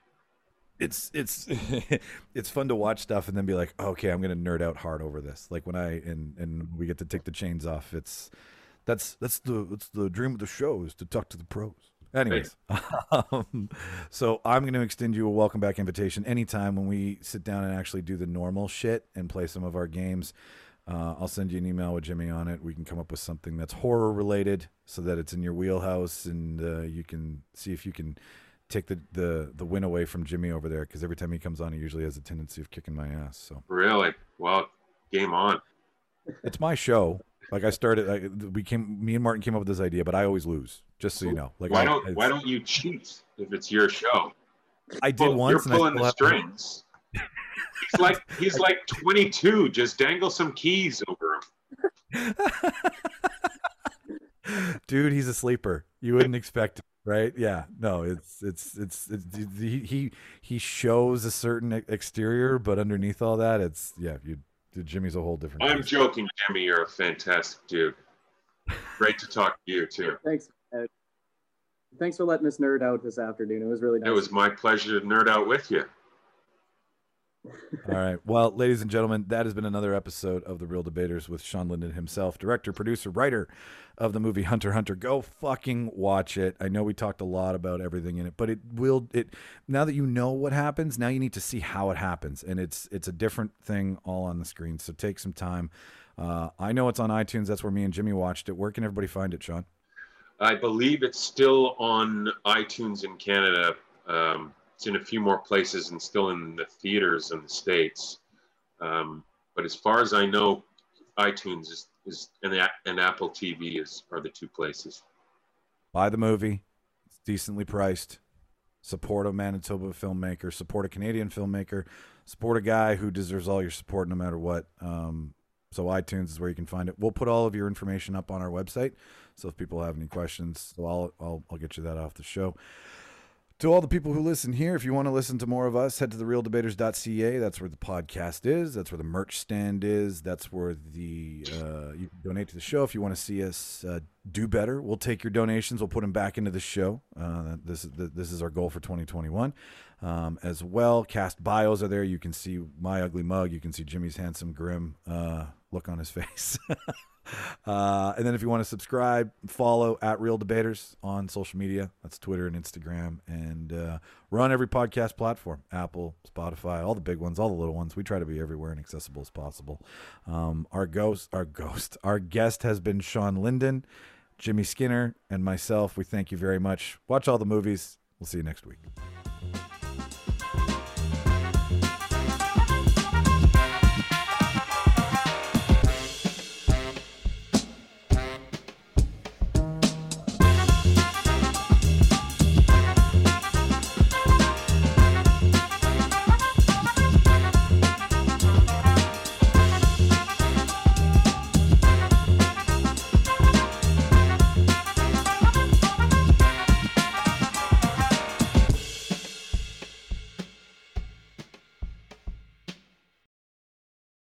it's it's [laughs] it's fun to watch stuff and then be like, okay, I'm gonna nerd out hard over this. Like when I and and we get to take the chains off. It's that's that's the that's the dream of the show is to talk to the pros. Anyways, [laughs] um, so I'm going to extend you a welcome back invitation anytime when we sit down and actually do the normal shit and play some of our games. Uh, I'll send you an email with Jimmy on it. We can come up with something that's horror related so that it's in your wheelhouse and uh, you can see if you can take the, the, the win away from Jimmy over there because every time he comes on, he usually has a tendency of kicking my ass. So Really? Well, game on. it's my show. Like I started, I, we came, me and Martin came up with this idea, but I always lose. Just so you know, like why I, don't it's- Why don't you cheat if it's your show? I did Pull- once? You're and pulling the strings. He's like he's [laughs] like 22. Just dangle some keys over him. [laughs] Dude, he's a sleeper. You wouldn't expect it, right? Yeah. No, it's it's it's, it's he he he shows a certain exterior, but underneath all that, it's yeah. You Jimmy's a whole different. I'm beast. joking, Jimmy. You're a fantastic dude. Great to talk to you too. Thanks. Ed. Thanks for letting us nerd out this afternoon. It was really nice. It was my pleasure to nerd out with you. All right. Well, ladies and gentlemen, that has been another episode of The Reel Debaters with Shawn Linden himself, director, producer, writer of the movie Hunter Hunter. Go fucking watch it. I know we talked a lot about everything in it, but it will it now that you know what happens, now you need to see how it happens. And it's it's a different thing all on the screen. So take some time. Uh, I know it's on iTunes. That's where me and Jimmy watched it. Where can everybody find it, Shawn? I believe it's still on iTunes in Canada. Um, it's in a few more places and still in the theaters in the states. Um, but as far as I know, iTunes is, is and, and Apple TV is are the two places. buy the movie. It's decently priced. Support a Manitoba filmmaker. Support a Canadian filmmaker. Support a guy who deserves all your support no matter what. Um, so iTunes is where you can find it. We'll put all of your information up on our website. So if people have any questions, so I'll I'll, I'll get you that off the show. To all the people who listen here, if you want to listen to more of us, head to thereeldebaters.ca. That's where the podcast is. That's where the merch stand is. That's where the uh, you donate to the show if you want to see us uh, do better. We'll take your donations. We'll put them back into the show. Uh, this is this is our goal for 2021. Um, as well, cast bios are there. You can see my ugly mug. You can see Jimmy's handsome, grim uh, look on his [laughs] face. Uh, and then if you want to subscribe, follow at Reel Debaters on social media. That's Twitter and Instagram. And uh, we're on every podcast platform Apple, Spotify, all the big ones, all the little ones. We try to be everywhere and accessible as possible. Um, our ghost, our ghost, our guest has been Shawn Linden, Jimmy Skinner, and myself. We thank you very much. Watch all the movies. We'll see you next week.